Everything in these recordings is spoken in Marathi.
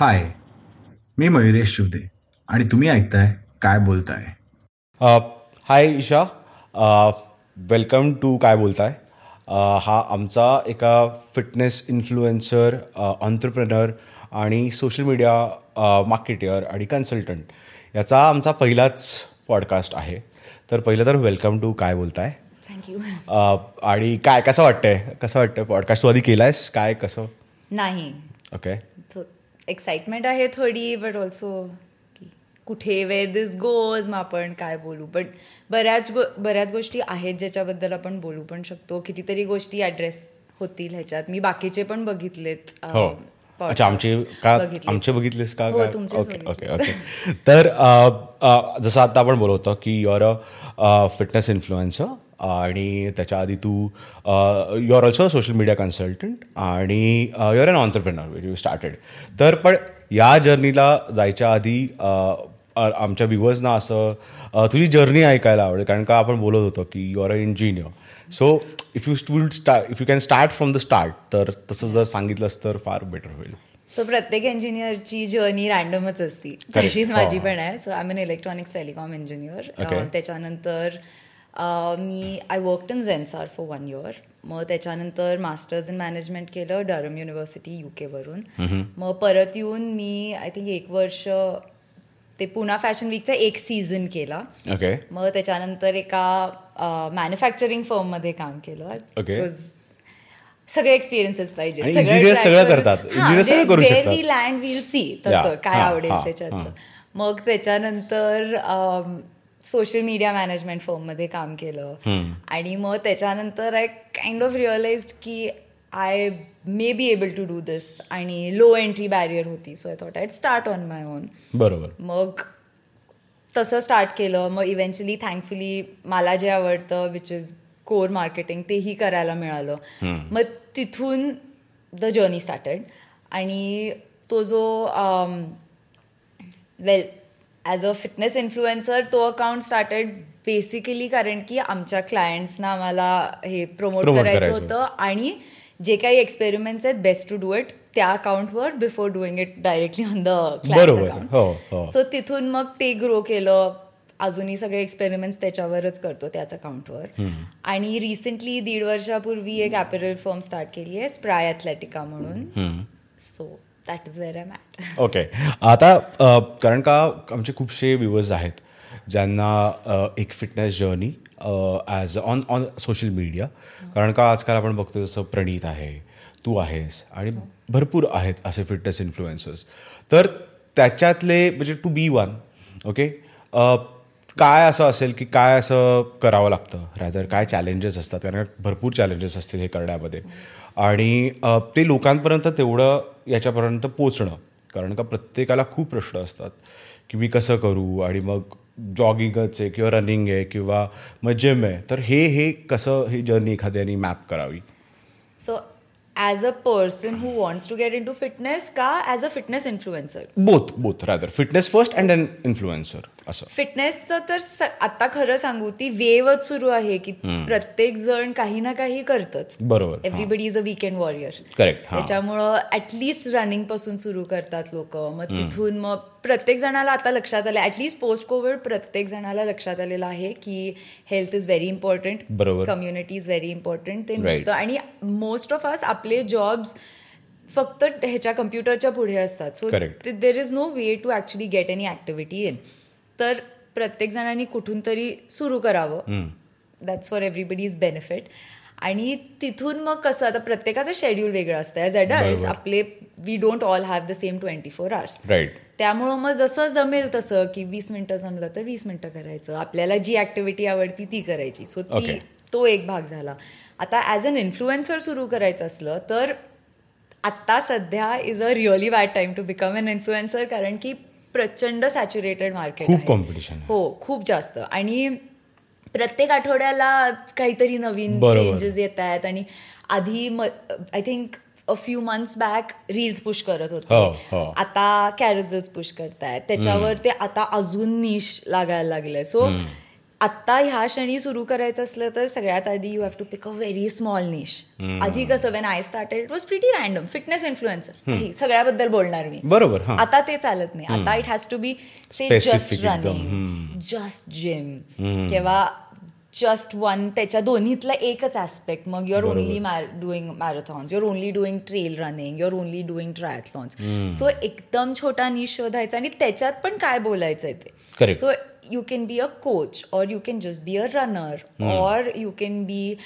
हाय मी मयुरेश शिवदे आणि तुम्ही ऐकताय Kay Boltay? Hi Isha. Welcome to Kay बोलताय? Uh, हा आमचा एका फिटनेस इन्फ्लुएन्सर ऑन्टरप्रेनर आणि सोशल मीडिया मार्केटर आणि कन्सल्टंट याचा आमचा पहिलाच पॉडकास्ट आहे. तर पहिलं तर वेलकम टू काय बोलताय? थँक्यू Uh, आणि काय कसं वाटतंय? कसं वाटतंय? पॉडकास्ट तू आधी केलायस? काय कसं? नाही. ओके एक्साइटमेंट आहे थोडी बट ऑल्सो कुठे वेर दिस गोज मग आपण काय बोलू बट बऱ्याच गो बऱ्याच गोष्टी आहेत ज्याच्याबद्दल आपण बोलू पण शकतो कितीतरी गोष्टी ॲड्रेस होतील ह्याच्यात मी बाकीचे पण बघितलेत हो. अच्छा आमचे का बघितलेत. आमचे बघितलेस का हो, ओके ओके बघितले. ओके तर जसं आता आपण बोलत होतो की युअर अ फिटनेस इन्फ्लुएन्सर आणि त्याच्या आधी तू you are also social media consultant आणि your an entrepreneur you started तर पण या जर्नीला जायच्या आधी आमच्या व्ह्युअर्सना असं तुझी जर्नी ऐकायला आवडेल. कारण का आपण बोलत होतो की you are a engineer so if you will start if you can start from the start तर तसं जर सांगितलंस तर फार बेटर होईल. सो प्रत्येक इंजिनियरची जर्नी रॅन्डमच असती. तशीच माझी हो. पण आहे. So I an electronics telecom engineer. त्याच्यानंतर मी I work in Zensar for one year मग त्याच्यानंतर मास्टर्स इन मॅनेजमेंट केलं डरम युनिव्हर्सिटी यू केवरून मग परत येऊन मी आय थिंक एक वर्ष ते पुणा फॅशन वीकचा एक सीझन केला. ओके मग त्याच्यानंतर एका मॅन्युफॅक्चरिंग फर्ममध्ये काम केलं. सगळे एक्सपिरियन्सेस पाहिजे सगळं करतात. Land will see. तसं काय आवडेल त्याच्यातलं. मग त्याच्यानंतर सोशल मीडिया मॅनेजमेंट फर्ममध्ये काम केलं. आणि मग त्याच्यानंतर आय काइंड ऑफ रिअलाइज की I may be able to do this आणि लो एंट्री बॅरियर होती. So I thought I start on my own बरोबर. मग तसं स्टार्ट केलं. मग इव्हेंच्युअली थँकफुली मला जे आवडतं विच इज कोर मार्केटिंग तेही करायला मिळालं. मग तिथून द जर्नी स्टार्टेड आणि तो जो well as a fitness influencer तो अकाउंट स्टार्टेड बेसिकली कारण की आमच्या क्लायंट्सना आम्हाला हे प्रमोट करायचं होतं. आणि जे काही एक्सपेरिमेंट्स आहेत बेस्ट टू डू इट त्या अकाउंटवर before doing it directly on the बरोबर. अकाउंट. सो तिथून मग ते ग्रो केलं. अजूनही सगळे एक्सपेरिमेंट्स त्याच्यावरच करतो त्याच अकाउंटवर आणि रिसेंटली दीड वर्षापूर्वी एक ॲपेरल फर्म स्टार्ट केली आहे स्प्राय ॲथलेटिका म्हणून. So that is mat okay आता कारण का आमचे खूपसे व्ह्युअर्स आहेत ज्यांना एक fitness journey as on on social media कारण का आजकाल आपण बघतो जसं प्रणीत आहे तू आहेस आणि भरपूर आहेत असे फिटनेस इन्फ्लुएन्सर्स तर त्याच्यातले म्हणजे टू बी वन ओके काय असं असेल की काय असं करावं लागतं? रादर काय चॅलेंजेस असतात? कारण भरपूर चॅलेंजेस असतील हे करण्यामध्ये. आणि ते लोकांपर्यंत तेवढं याच्यापर्यंत पोचणं. कारण का प्रत्येकाला खूप प्रश्न असतात की मी कसं करू आणि मग जॉगिंगच आहे किंवा रनिंग आहे किंवा मग जिम आहे. तर हे हे कसं ही जर्नी एखाद्याने मॅप करावी? So as a person who wants to get in to fitness का as a fitness influencer both both rather fitness first and an influencer असं. फिटनेसचं तर आता खरं सांगू ती वेवच सुरू आहे की प्रत्येक जण काही ना काही करतच. बरोबर everybody is a weekend warrior correct हां. त्याच्यामुळं ऍटलिस्ट रनिंगपासून सुरू करतात लोक. मग तिथून मग प्रत्येक जणाला आता लक्षात आलं ऍटलिस्ट पोस्ट कोविड प्रत्येक जणाला लक्षात आलेलं आहे की हेल्थ इज व्हेरी इम्पॉर्टंट बरोबर. कम्युनिटी इज व्हेरी इम्पॉर्टंट ते. नुसतं आणि मोस्ट ऑफ अस आपले जॉब्स फक्त ह्याच्या कम्प्युटरच्या पुढे असतात. So. There is no way to actually get any activity in तर प्रत्येक जणांनी कुठून तरी सुरू करावं. That's for everybody is benefit आणि तिथून मग कसं आता प्रत्येकाचं शेड्यूल वेगळं असतं. ॲज अडल्ट आपले we don't all have the same twenty four hours त्यामुळं मग जसं जमेल तसं की वीस मिनिटं जमलं तर वीस मिनिटं करायचं. आपल्याला जी ऍक्टिव्हिटी आवडती ती करायची. सो ती. तो एक भाग झाला. आता ॲज अन इन्फ्लुएन्सर सुरू करायचं असलं तर आत्ता सध्या is a really bad time to become an influencer कारण की प्रचंड सॅच्युरेटेड मार्केट खूप कॉम्पिटिशन हो खूप जास्त. आणि प्रत्येक आठवड्याला काहीतरी नवीन. चेंजेस येत आहेत आणि आधी I think a few months back reels push करत हो, होते. हो. आता कॅरेजल्स पुश करतायत. त्याच्यावर ते आता अजून निश लागायला लागलंय. सो आत्ता ह्या क्षणी सुरू करायचं असलं तर सगळ्यात आधी you have to pick a very small niche आधी कसं when I started it was pretty random fitness influencer सगळ्याबद्दल बोलणार मी. बरोबर हा. आता ते चालत नाही. आता it has to be say just running just gym किंवा जस्ट वन त्याच्या दोन्हीतला एकच ऍस्पेक्ट मग you're only doing marathons you're only doing trail running you're only doing triathlons so एकदम छोटा निश शोधायचा आणि त्याच्यात पण काय बोलायचंय ते. Correct. So you can be a coach or you can just be a runner or you can be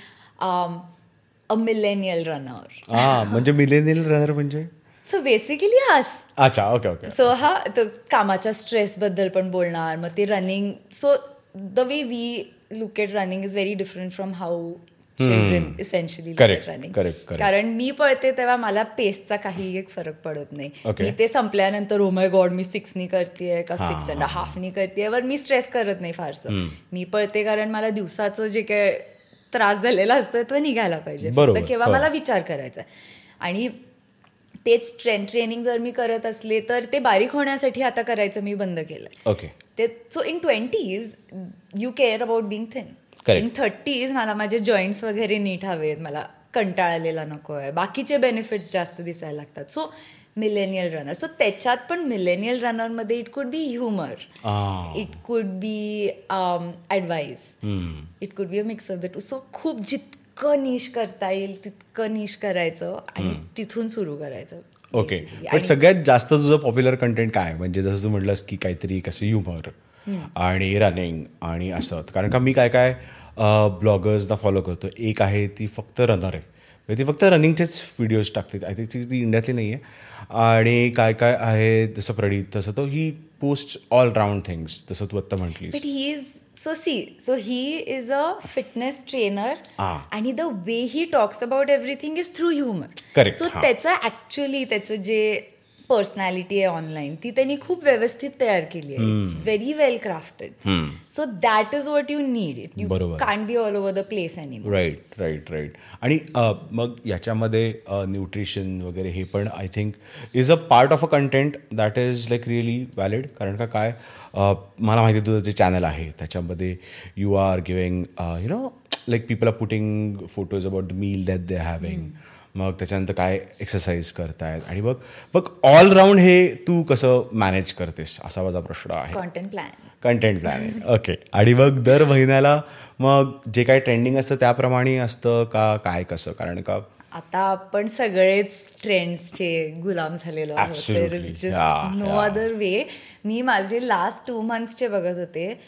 a millennial runner हा म्हणजे मिलेनियल रनर म्हणजे? सो बेसिकली हास अच्छा ओके ओके सो हा तो कामाच्या स्ट्रेस बद्दल पण बोलणार मग ते running so the way we look at running is very different from how children essentially running correct. कारण मी पळते तेव्हा मला पेसचा काही एक फरक पडत नाही. Okay. मी ते संपल्यानंतर ओ माय गॉड मी सिक्सनी करते का? सिक्स अँड हाफनी करते वर मी स्ट्रेस करत नाही फारसं. मी पळते कारण मला दिवसाचं जे काय त्रास झालेला असतं तो निघायला पाहिजे. फक्त केव्हा हो. मला विचार करायचा. आणि तेच स्ट्रेंथ ट्रेनिंग जर मी करत असले तर ते बारीक होण्यासाठी आता करायचं मी बंद केलंय. ओके ते so in twenties you care about being thin. In thirties मला माझे जॉईंट्स वगैरे नीट हवेत. मला कंटाळलेला नको आहे. बाकीचे बेनिफिट्स जास्त दिसायला लागतात. सो मिलेनियल रनर सो त्याच्यात पण मिलेनियल रनरमध्ये it could be humour. It कुड be advise it could be a mix of the two so खूप जितकं निश करता येईल तितकं निश करायचं आणि तिथून सुरू करायचं. ओके. पण सगळ्यात जास्त तुझं पॉप्युलर कंटेंट काय? म्हणजे जसं तू म्हटलंस की काहीतरी कसं ह्युमर आणि रनिंग आणि असं. कारण का मी काय काय ब्लॉगर्सना फॉलो करतो. एक आहे ती फक्त रनर आहे. म्हणजे ती फक्त रनिंगचेच व्हिडिओज टाकते. आय थिंक ती इंडियातली नाही आहे आणि काय काय आहे जसं प्रणीत तसं तो he post all round things जसं तू आत्ता he is so see, so he is a fitness trainer Ah. आणि the way he talks about everything is through humour Correct, so हा. त्याचं ऍक्च्युली त्याचं जे पर्सनॅलिटी आहे ऑनलाईन ती त्यांनी खूप व्यवस्थित तयार केली आहे. Very well crafted so that is what you need it you बरोबर. Can be all over the place any right right right आणि मग याच्यामध्ये न्यूट्रिशन वगैरे हे पण I think is a part of a content that is like really valid कारण का काय? मला माहिती आहे तुझं जे चॅनल आहे त्याच्यामध्ये you are giving you know like people are putting photos about the meal that they having मग त्याच्यानंतर काय एक्सरसाइज करतायत? आणि बघ बघ ऑलराऊंड हे तू कसं मॅनेज करतेस? असा माझा प्रश्न आहे. Content plan content plan okay आणि मग दर महिन्याला मग जे काही ट्रेंडिंग असतं त्याप्रमाणे असतं का काय कसं? कारण का आता आपण सगळेच ट्रेंड्सचे गुलाम झालेलो आहोत. नो. अदर वे मी माझे लास्ट टू मंथ्सचे बघत होते.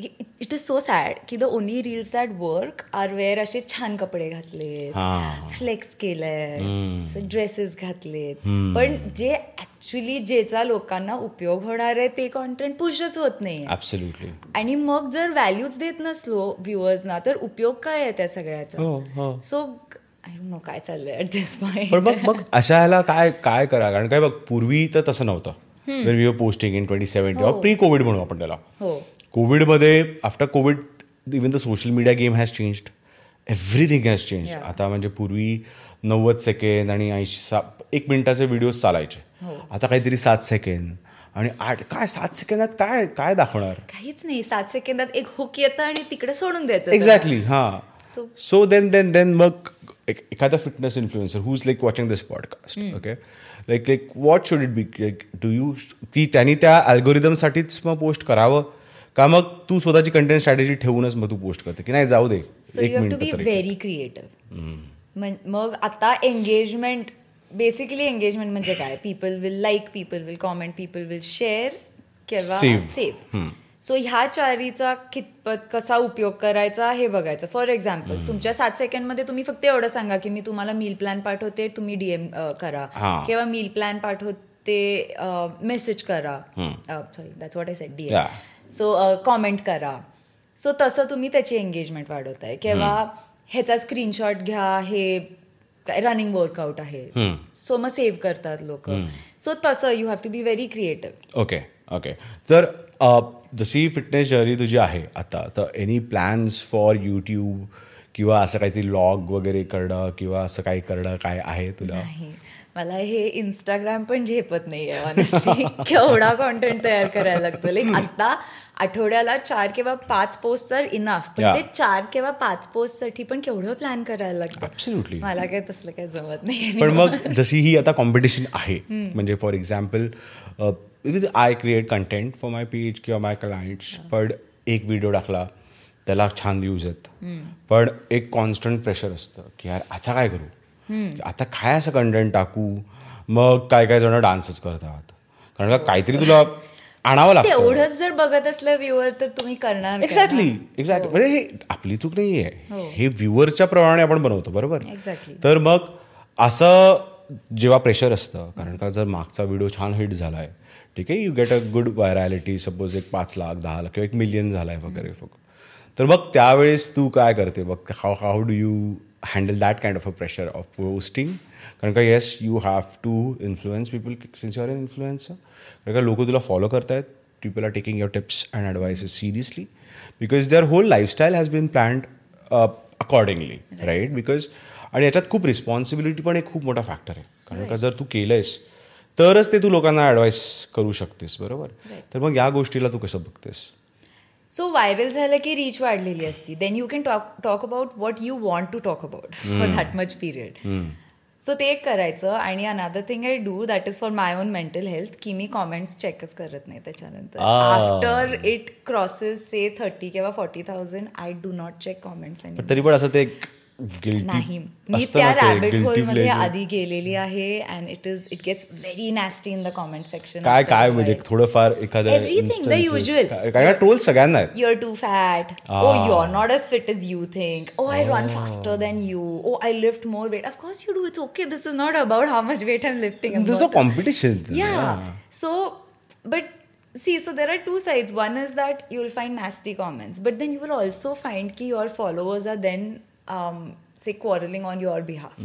इट इज सो सॅड की the only reels that work are wear असे छान कपडे घातले हा. फ्लेक्स केलंय ड्रेसेस घातलेत. पण जे ऍक्च्युली जेचा लोकांना उपयोग होणार आहे ते कॉन्टेंट पुशच होत नाही. आणि मग जर व्हॅल्यूज देत नसलो व्ह्युअर्सना तर उपयोग काय आहे त्या सगळ्याचा? हो, हो. सो आय नो काय चाललंय ऍट दिस पॉइंट पण मग मग अशा ह्याला काय काय करा? कारण काय बघ पूर्वी तर तसं नव्हतं. पोस्टिंग इन ट्वेंटी सेव्हन्टी हो. प्री कोविड म्हणू आपण त्याला. हो. कोविडमध्ये after covid even the social media game has changed everything has change. आता म्हणजे पूर्वी नव्वद सेकंद आणि ऐंशी सा एक मिनिटाचे व्हिडिओज चालायचे. हो. आता काहीतरी सात सेकंद आणि आठ काय सात सेकंदात काय काय दाखवणार? काहीच नाही. सात सेकंदात एक हुक येतं आणि तिकडे सोडून द्यायचं एक्झॅक्टली हां. सो देन देन देन मग एक एखादा fitness influencer who's like watching this podcast okay like like what should it be like do you की त्यांनी त्या अल्गोरिदमसाठीच मग पोस्ट करावं? का मग तू स्वतःची कंटेंट स्ट्रॅटेजी ठेवूनच मग तू पोस्ट करते की नाही जाऊ दे so you have to be minute तरी. व्हेरी क्रिएटिव्ह मग आता एंगेजमेंट बेसिकली एंगेजमेंट म्हणजे काय? People will like people will comment people will share किंवा. सेव्ह सो ह्या चारीचा कितपत कसा उपयोग करायचा हे बघायचं. फॉर एक्झाम्पल तुमच्या सात सेकंडमध्ये तुम्ही फक्त एवढं सांगा की मी तुम्हाला मील प्लॅन पाठवते तुम्ही डीएम करा. किंवा मील प्लॅन पाठवते मेसेज करा. Sorry that's what I said DM. So comment करा. सो तसं तुम्ही त्याची एंगेजमेंट वाढवताय. किंवा ह्याचा स्क्रीनशॉट घ्या हे रनिंग वर्कआउट आहे. सो मग सेव्ह करतात लोक. सो तसं you have to be very creative okay okay तर अ, जशी फिटनेस जर्नी तुझी आहे आता तर एनी प्लॅन्स फॉर यूट्यूब किंवा असं काहीतरी लॉग वगैरे करणं किंवा असं काही करणं काय आहे तुला? मला हे इंस्टाग्राम पण झेपत नाहीये ऑनेस्टली केवढा कॉन्टेंट तयार करायला लागतो. लाईक आता आठवड्याला चार किंवा पाच पोस्ट तर इनफ पण. ते चार किंवा पाच पोस्टसाठी पण केवढं प्लॅन करायला लागतं. मला काय तसलं काय जमत नाही पण मग जशी ही आता कॉम्पिटिशन आहे म्हणजे for example I create content for my page किंवा माय क्लायंट्स पण एक व्हिडिओ टाकला त्याला छान व्ह्यूज आहेत पण एक कॉन्स्टंट प्रेशर असतं की यार आता काय करू? आता काय असं कंटेंट टाकू? मग काय काय जण डान्सच करतात. कारण का काहीतरी तुला आणावं लागतं. तेवढंच जर बघत असलं व्ह्युअर तर तुम्ही करणार एक्झॅक्टली? एक्झॅक्टली म्हणजे हे आपली चूक नाही आहे हो. हे व्ह्युअरच्या प्रमाणे आपण बनवतो बरोबर. तर मग असं जेव्हा प्रेशर असतं कारण का जर मागचा व्हिडिओ छान हिट झाला आहे ठीक आहे you get a good virality suppose एक पाच लाख दहा लाख किंवा एक मिलियन झाला आहे वगैरे तर मग त्यावेळेस तू काय करते? बघ how how do you handle that kind of a pressure of posting कारण का yes you have to influence people since your influencer कारण का लोक तुला फॉलो करतायत people are taking your tips and advises seriously because their whole lifestyle has been planned accordingly right because आणि याच्यात खूप रिस्पॉन्सिबिलिटी पण एक खूप मोठा फॅक्टर आहे. कारण का जर तू केलंयस तरच ते तू लोकांना ॲडवाईस करू शकतेस बरोबर? तर मग या गोष्टीला तू कसं बघतेस? सो व्हायरल झालं की रीच वाढलेली असती. Then you can talk talk about what you want to talk about for that much period so ते एक करायचं. आणि another thing I do that is for my own mental health की मी कॉमेंट्स चेकच करत नाही त्याच्यानंतर. After it crosses say thirty किंवा forty thousand I do not check comments तरी पण असं ते नाही गिल्टी मी त्या रॅबिट होलमध्ये आधी गेलेली आहे and it is it gets very nasty in the comment section काय काय म्हणजे थोडंफार एखादं Everything, the usual. काय ट्रोल सगळ्यांना आहेत you're too fat. Oh, you're not as fit as you think. Oh, I run faster than you. Oh, I lift more weight. Of course you do. It's okay. This is not about how much weight I'm lifting. I'm this uh not- competition yeah. So, but see, so there are two sides. One is that you will find nasty comments, but then you will also find ki your followers are then, um, say, quarreling on your behalf.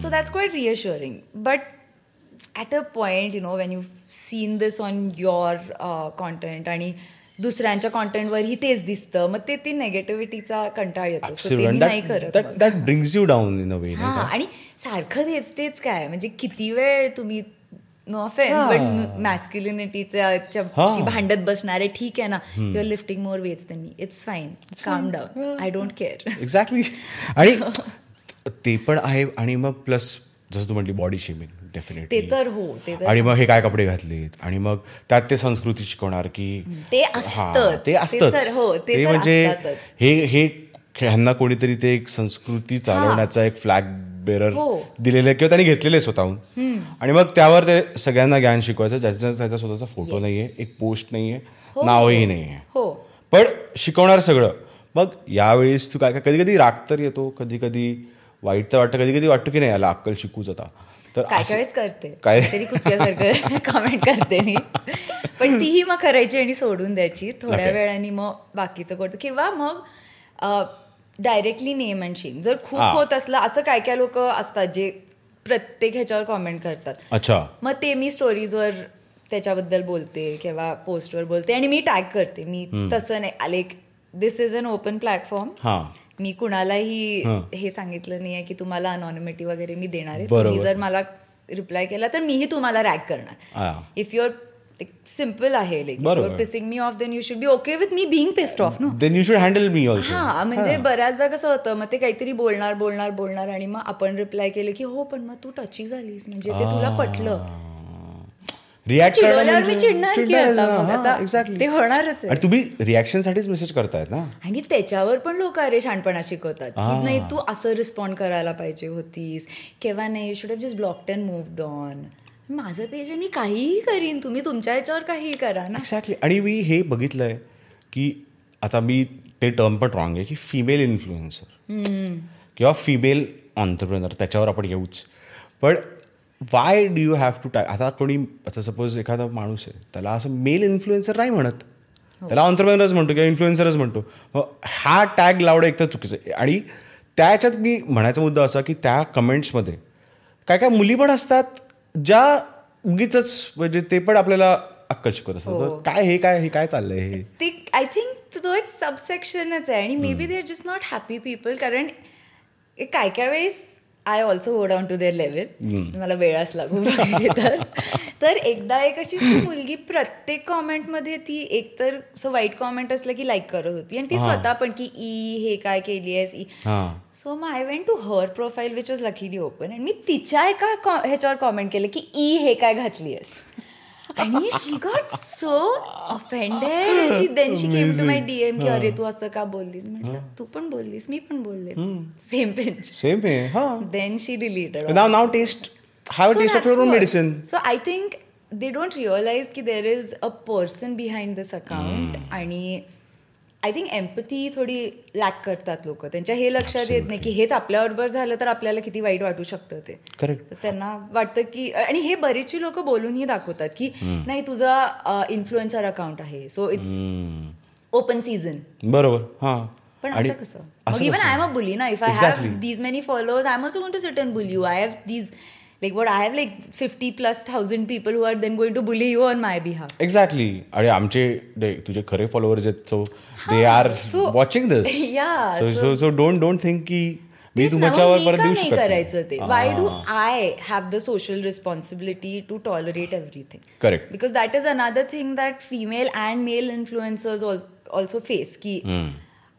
So that's quite reassuring. But at a point, you know, when you've seen this on your uh, content आणि दुसऱ्यांच्या कॉन्टेंटवरही तेच दिसतं मग ते ती नेगेटिव्हिटीचा कंटाळ येतो So ते मी नाही करत मग. That brings you down in a way हा आणि सारखं तेच तेच काय म्हणजे किती वेळ तुम्ही नो ऑफेन्स बट मॅस्क्युलिनिटीच्या भांडत बसणारे ठीक आहे ना? Your lifting more weights than me it's fine calm down I don't care exactly आणि ते पण आहे आणि मग प्लस जसं तू म्हटली बॉडी शेमिंग डेफिनेटली ते तर हो ते तर आणि मग हे काय कपडे घातलेत? आणि मग त्यात ते संस्कृती शिकवणार की ते हा, असतंच. ते ते असतंच. तर हो, ते म्हणजे. हे हे ह्यांना कोणीतरी ते एक संस्कृती चालवण्याचा एक फ्लॅग बेरर हो. दिलेलं आहे किंवा त्यांनी घेतलेले स्वतःहून. आणि मग त्यावर ते सगळ्यांना ज्ञान शिकवायचं. ज्याचा त्याचा स्वतःचा फोटो नाहीये एक पोस्ट नाहीये हो, नावही हो. नाहीये. हो. पण शिकवणार सगळं. मग यावेळेस तू काय काय कधी कधी राग तर येतो कधी कधी वाईट तर वाटतं कधी कधी वाटतं की नाही याला अक्कल शिकूच आता. तर काय काय वेळेस करते. काय? तरी कुचक्यासारखं कमेंट करते मी. पण तीही मग करायची आणि सोडून द्यायची. थोड्या. वेळाने मग बाकीचं करतो. किंवा मग डायरेक्टली नेम अँड शेम जर खूप. होत असलं असं काय काय लोक असतात जे प्रत्येक ह्याच्यावर कॉमेंट करतात? अच्छा. मग ते मी स्टोरीजवर त्याच्याबद्दल बोलते किंवा पोस्टवर बोलते आणि मी टॅग करते. मी तसं नाही. आले this is an open platform मी कुणालाही हं. सांगितलं नाहीये की तुम्हाला अनॉनिमिटी वगैरे मी देणार आहे. तुम्ही जर मला रिप्लाय केला तर मीही तुम्हाला रॅक हा. करणार इफ युअर सिंपल आहे like pissing me off then you should be okay with me being pissed off no then you should handle me हा म्हणजे बऱ्याचदा कसं होतं मग ते काहीतरी बोलणार बोलणार बोलणार आणि मग आपण रिप्लाय केले की हो पण मग तू टची झालीस म्हणजे ते तुला पटलं. रिॲक्ट चिडवल्यावर मी चिडणार की आता ते होणारच आणि तुम्ही रिॲक्शन साठीच मेसेज करतायत ना? आणि त्याच्यावर पण लोक अरे शहाणपणा शिकवतात की नाही तू असं रिस्पॉन्ड करायला पाहिजे होतीस. केव्हा नाही should have just blocked and moved on माझं पेज आहे मी काहीही करीन तुम्ही तुमच्या याच्यावर काहीही करा ना. एक्झॅक्टली आणि मी हे बघितलंय की आता मी ते टर्म पण रॉंग आहे की फिमेल इन्फ्लुएन्सर किंवा फिमेल ऑन्टरप्रेनर त्याच्यावर आपण येऊच. पण why do you have to tie आता कोणी आता सपोज एखादा माणूस आहे त्याला असं मेल इन्फ्लुएन्सर नाही म्हणत. त्याला ऑन्टरप्रेनरच म्हणतो किंवा इन्फ्लुएन्सरच म्हणतो. हा टॅग लावणं एक तर चुकीचं आहे. आणि त्याच्यात मी म्हणायचा मुद्दा असा की त्या कमेंट्समध्ये काय काय मुली पण असतात ज्या उगीच म्हणजे ते पण आपल्याला अक्कल शिकवत असतात काय हे काय हे काय चाललंय हे? ते आय थिंक तो एक सबसेक्शनच आहे आणि maybe they are just not happy people कारण काय काय वेळेस I also go down to their level मला वेळ असला खूप वगैरे तर तर एकदा एक अशी मुलगी प्रत्येक कॉमेंटमध्ये ती एकतर असं वाईट कॉमेंट असलं की लाईक करत होती. आणि ती स्वतः पण की ई हे काय केली आहेस? ई. सो मग I went to her profile which was luckily open आणि मी तिच्या एका ह्याच्यावर कॉमेंट केलं की ई हे काय घातली आहेस? आणि she got so offended then she came to my DM की अरे तू असं का बोललीस? म्हटलं तू पण बोललीस मी पण बोलले. सेम पेज सेम हां। Then she deleted now now taste have a taste of your own medicine So I think they don't realize की there is a person behind this account. आणि आय थिंक एम्पथी थोडी लॅक करतात लोक. त्यांच्या हे लक्षात येत नाही की हेच आपल्याबरोबर झालं तर आपल्याला किती वाईट वाटू शकतं ते. करेक्ट त्यांना वाटतं की आणि हे बरीचशी लोक बोलूनही दाखवतात की नाही तुझा इन्फ्लुएन्सर अकाउंट आहे. सो इट्स ओपन सीझन बरोबर. हां. पण असं कसं? Even? I am a bully ना. If I. Have these many followers I am also going to sit and bully you I have these like what I have like fifty plus thousand people who are then going to bully you on my behalf exactly आणि आमचे तुझे खरे फॉलोअर्स आहेत so they are watching this Yeah, so so- so so don't don't think की मी तुमच्यावर परत देऊ शकत करायचं ते? Why do I have the social responsibility to tolerate everything correct because that is another thing that female and male influencers also face की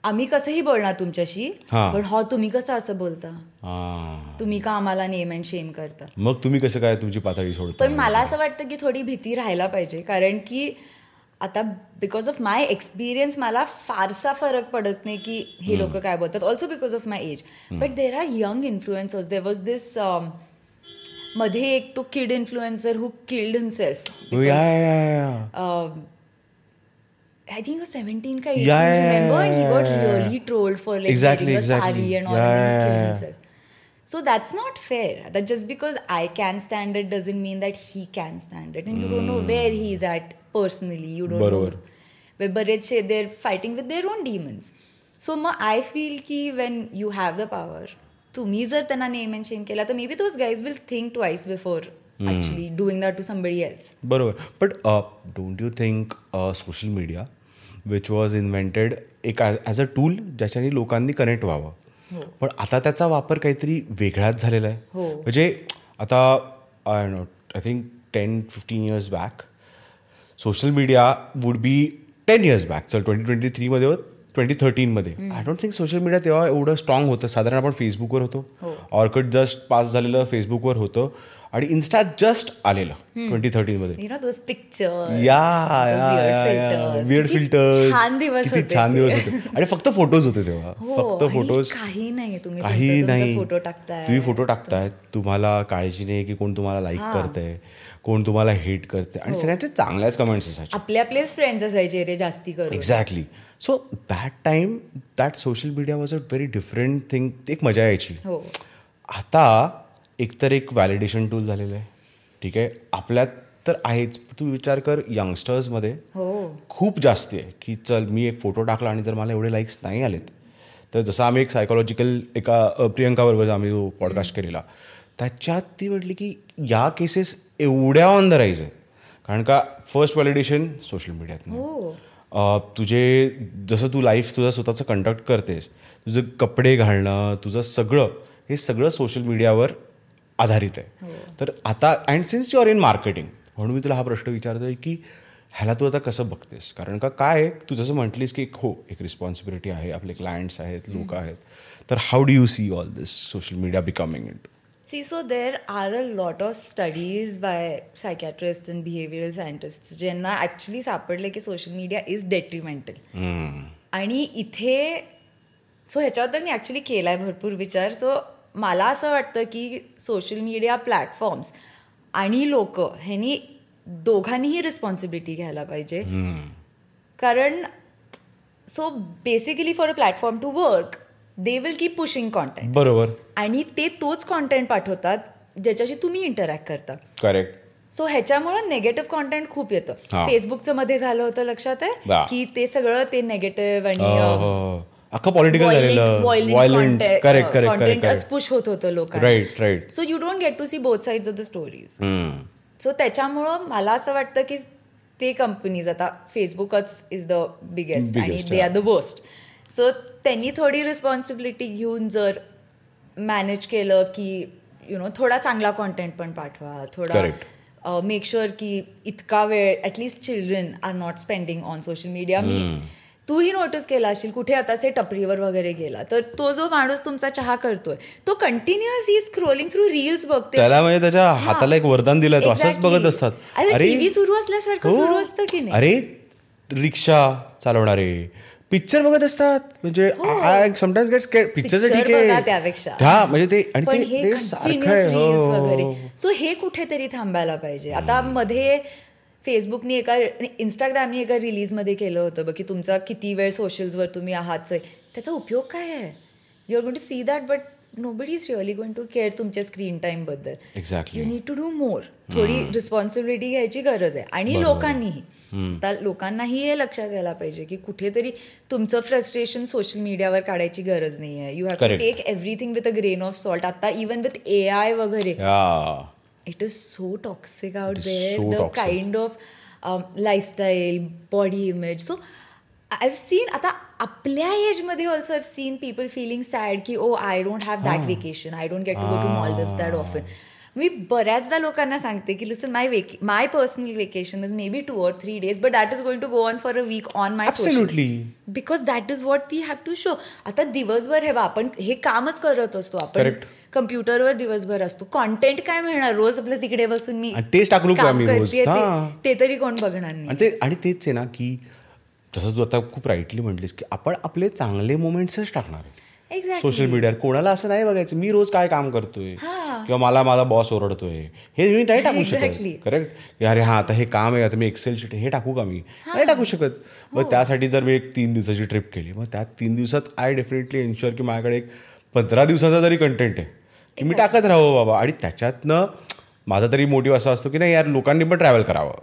आम्ही कसंही बोलणार तुमच्याशी. पण हो तुम्ही कसं असं बोलता? तुम्ही का आम्हाला नेम अँड शेम करता? मग तुम्ही कसं काय तुमची पातळी सोडता? पण मला असं वाटतं की थोडी भीती राहायला पाहिजे. कारण की आता बिकॉज़ ऑफ़ माय एक्सपिरियन्स मला फारसा फरक पडत नाही की हे लोक काय बोलतात also because of my age but there are young influencers there was this um, मध्ये एक तो kid influencer who killed himself yeah yeah I think seventeen का Yeah, yeah, he yeah, got yeah, yeah. Really trolled for like Exactly, a exactly. Sari and all Yeah, and he killed himself. So that's not fair. That just because I can stand it doesn't mean that he can stand it. And mm. you don't know where he's at personally. You don't बरोबर. know. Where बरेचसे they're fighting with their own demons. So मग I feel की when you have the power, तुम्ही जर त्यांना नेम अँड शेम केला तर maybe those guys will think twice before actually doing that to somebody else बरोबर but don't you think social media which was invented एक ॲज अ टूल ज्याच्याने लोकांनी कनेक्ट व्हावं पण आता त्याचा वापर काहीतरी वेगळाच झालेला आहे हो. म्हणजे आता I know I think ten fifteen years back social media would be ten years back चल ट्वेंटी ट्वेंटी थ्रीमध्ये twenty थर्टीनमध्ये I don't think social media तेव्हा एवढं स्ट्रॉंग होतं. साधारण आपण फेसबुकवर होतो. ऑर्कट जस्ट पास झालेलं फेसबुकवर होतं. आणि इन्स्टा जस्ट आलेलं ट्वेंटी थर्टीनमध्ये यु नो दोज पिक्चर या विअर्ड फिल्टर छान दिवस किती होते छान ते. दिवस होते. आणि फक्त फोटोज होते तेव्हा. हो, फक्त फोटोज काही नाही तुम्ही काही नाही. फोटो टाकताय. तुम्ही फोटो टाकताय. तुम्हाला काळजी नाही की कोण तुम्हाला लाईक करतंय. कोण तुम्हाला हेट करते हो. आणि सगळ्यांचे चांगल्याच कमेंट्स असायचे. आपले आपलेच फ्रेंड्स असायचे रे जास्ती करून. Exactly so that time that social media was a very different thing एक मजा यायची. हो. आता एकतर एक व्हॅलिडेशन टूल झालेलं आहे. ठीक आहे? आपल्यात तर आहेच. तू विचार कर यंगस्टर्समध्ये हो. खूप जास्ती आहे की चल मी एक फोटो टाकला आणि जर मला एवढे लाईक्स नाही आलेत. तर जसं आम्ही एक सायकोलॉजिकल एका प्रियंकाबरोबर आम्ही पॉडकास्ट केलेला त्याच्यात ती म्हटली की या केसेस एवढ्या ऑन द राईज आहे कारण का फर्स्ट व्हॅलिडेशन सोशल मीडियात हो. तुझे जसं तू लाईफ तुझं स्वतःचं कंडक्ट करतेस तुझं कपडे घालणं तुझं सगळं हे सगळं सोशल मीडियावर आधारित आहे. तर आता and since you are in marketing म्हणून मी तुला हा प्रश्न विचारतोय की ह्याला तू आता कसं बघतेस? कारण का काय आहे, तू जसं म्हटलीस की एक हो एक रिस्पॉन्सिबिलिटी आहे आपले क्लायंट्स आहेत लोक आहेत. तर how do you see all this social media becoming it See, so there are a lot of studies by psychiatrists and behavioral scientists ज्यांना ॲक्च्युली सापडले की सोशल मीडिया इज डेट्रिमेंटल आणि इथे सो ह्याच्याबद्दल मी ॲक्च्युली केला आहे भरपूर विचार. सो मला असं वाटतं की सोशल मीडिया प्लॅटफॉर्म्स आणि लोक ह्यांनी दोघांनीही रिस्पॉन्सिबिलिटी घ्यायला पाहिजे. कारण so basically for a platform to work they will keep pushing content बरोबर. आणि ते तोच कॉन्टेंट पाठवतात ज्याच्याशी तुम्ही इंटरॅक्ट करता. करेक्ट सो ह्याच्यामुळं नेगेटिव्ह कॉन्टेंट खूप येतं. फेसबुकचं मध्ये झालं होतं लक्षात आहे. की ते सगळं ते नेगेटिव्ह आणि अख्खं पॉलिटिकल पुश होत होतं लोकांना so you don't get to see both sides of the stories so त्याच्यामुळं मला असं वाटतं की ते कंपनीज आता फेसबुकच इज द बिगेस्ट आणि they are the boast so त्यांनी थोडी रिस्पॉन्सिबिलिटी घेऊन जर मॅनेज केलं की यु नो थोडा चांगला कॉन्टेंट पण पाठवा थोडा. मेक शुअर की इतका वेळ at least children are not spending on social media मी तूही नोटीस केला असेल कुठे आता से टपरीवर वगैरे गेला तर तो जो माणूस तुमचा चहा करतोय तो कंटिन्युअस ही स्क्रोलिंग थ्रू रील्स बघते त्याला म्हणजे त्याच्या हाताला एक वरदान दिलंय तो असंच. बघत असतात अरे, TV सुरू असल्यासारखं हो. सुरू असतं की नाही? अरे रिक्षा चालवणारे पिक्चर बघत असतात. म्हणजे I sometimes get scared picture ठीक आहे. त्यापेक्षा. हा म्हणजे ते आणि ते- हे सारखं हो, हो, हो. वगैरे. सो हे कुठेतरी थांबायला पाहिजे. आता मध्ये फेसबुकनी एका इंस्टाग्रामनी एका रिलीजमध्ये केलं होतं बघ की तुमचा किती वेळ सोशल्सवर तुम्ही आहात. त्याचा उपयोग काय आहे? You are going to see that but nobody is really going to care तुमच्या स्क्रीन टाईमबद्दल. Exactly. You need to do more थोडी रिस्पॉन्सिबिलिटी घ्यायची गरज आहे. आणि लोकांनीही. आता लोकांनाही हे लक्षात यायला पाहिजे की कुठेतरी तुमचं फ्रस्ट्रेशन सोशल मीडियावर काढायची गरज नाही आहे you have to. Take everything with a grain of salt आता इवन विथ ए आय वगैरे. It is so toxic out there the. Kind of lifestyle body image so I have seen आता आपल्या एजमध्ये also have seen people feeling sad की ओ I don't have that vacation I don't get to go to Maldives that often मी बऱ्याचदा लोकांना सांगते की listen my wake my personal vacation is maybe two or three days but that is going to go on for a week on my Absolutely. Because that is what we have to show आता दिवसभर हे बा आपण हे कामच करत असतो आपण. कम्प्युटरवर दिवसभर असतो कॉन्टेंट काय मिळणार रोज आपलं तिकडे बसून मी तेच टाकू का काम मी रोज? करतेय ते- तरी कोण बघणार नाही आणि तेच आहे ना की जसं तू आता खूप राईटली म्हटलीस की आपण आपले चांगले मोमेंट्सच टाकणार आहे. सोशल मीडियावर. कोणाला असं नाही बघायचं मी रोज काय काम करतोय हा. किंवा मला माझा बॉस ओरडतोय. हे मी नाही टाकू. शकत. करेक्ट अरे हा आता हे काम आहे आता मी एक्सेल शीट हे टाकू का मी? नाही टाकू शकत. हो. मग त्यासाठी जर मी एक तीन दिवसाची ट्रिप केली मग त्या तीन दिवसात आय डेफिनेटली एन्श्युअर की माझ्याकडे एक पंधरा दिवसाचा तरी कंटेंट आहे. की मी टाकत राहावं बाबा. आणि त्याच्यातनं माझा तरी मोटिव्ह असा असतो की नाही यार लोकांनी पण ट्रॅव्हल करावं.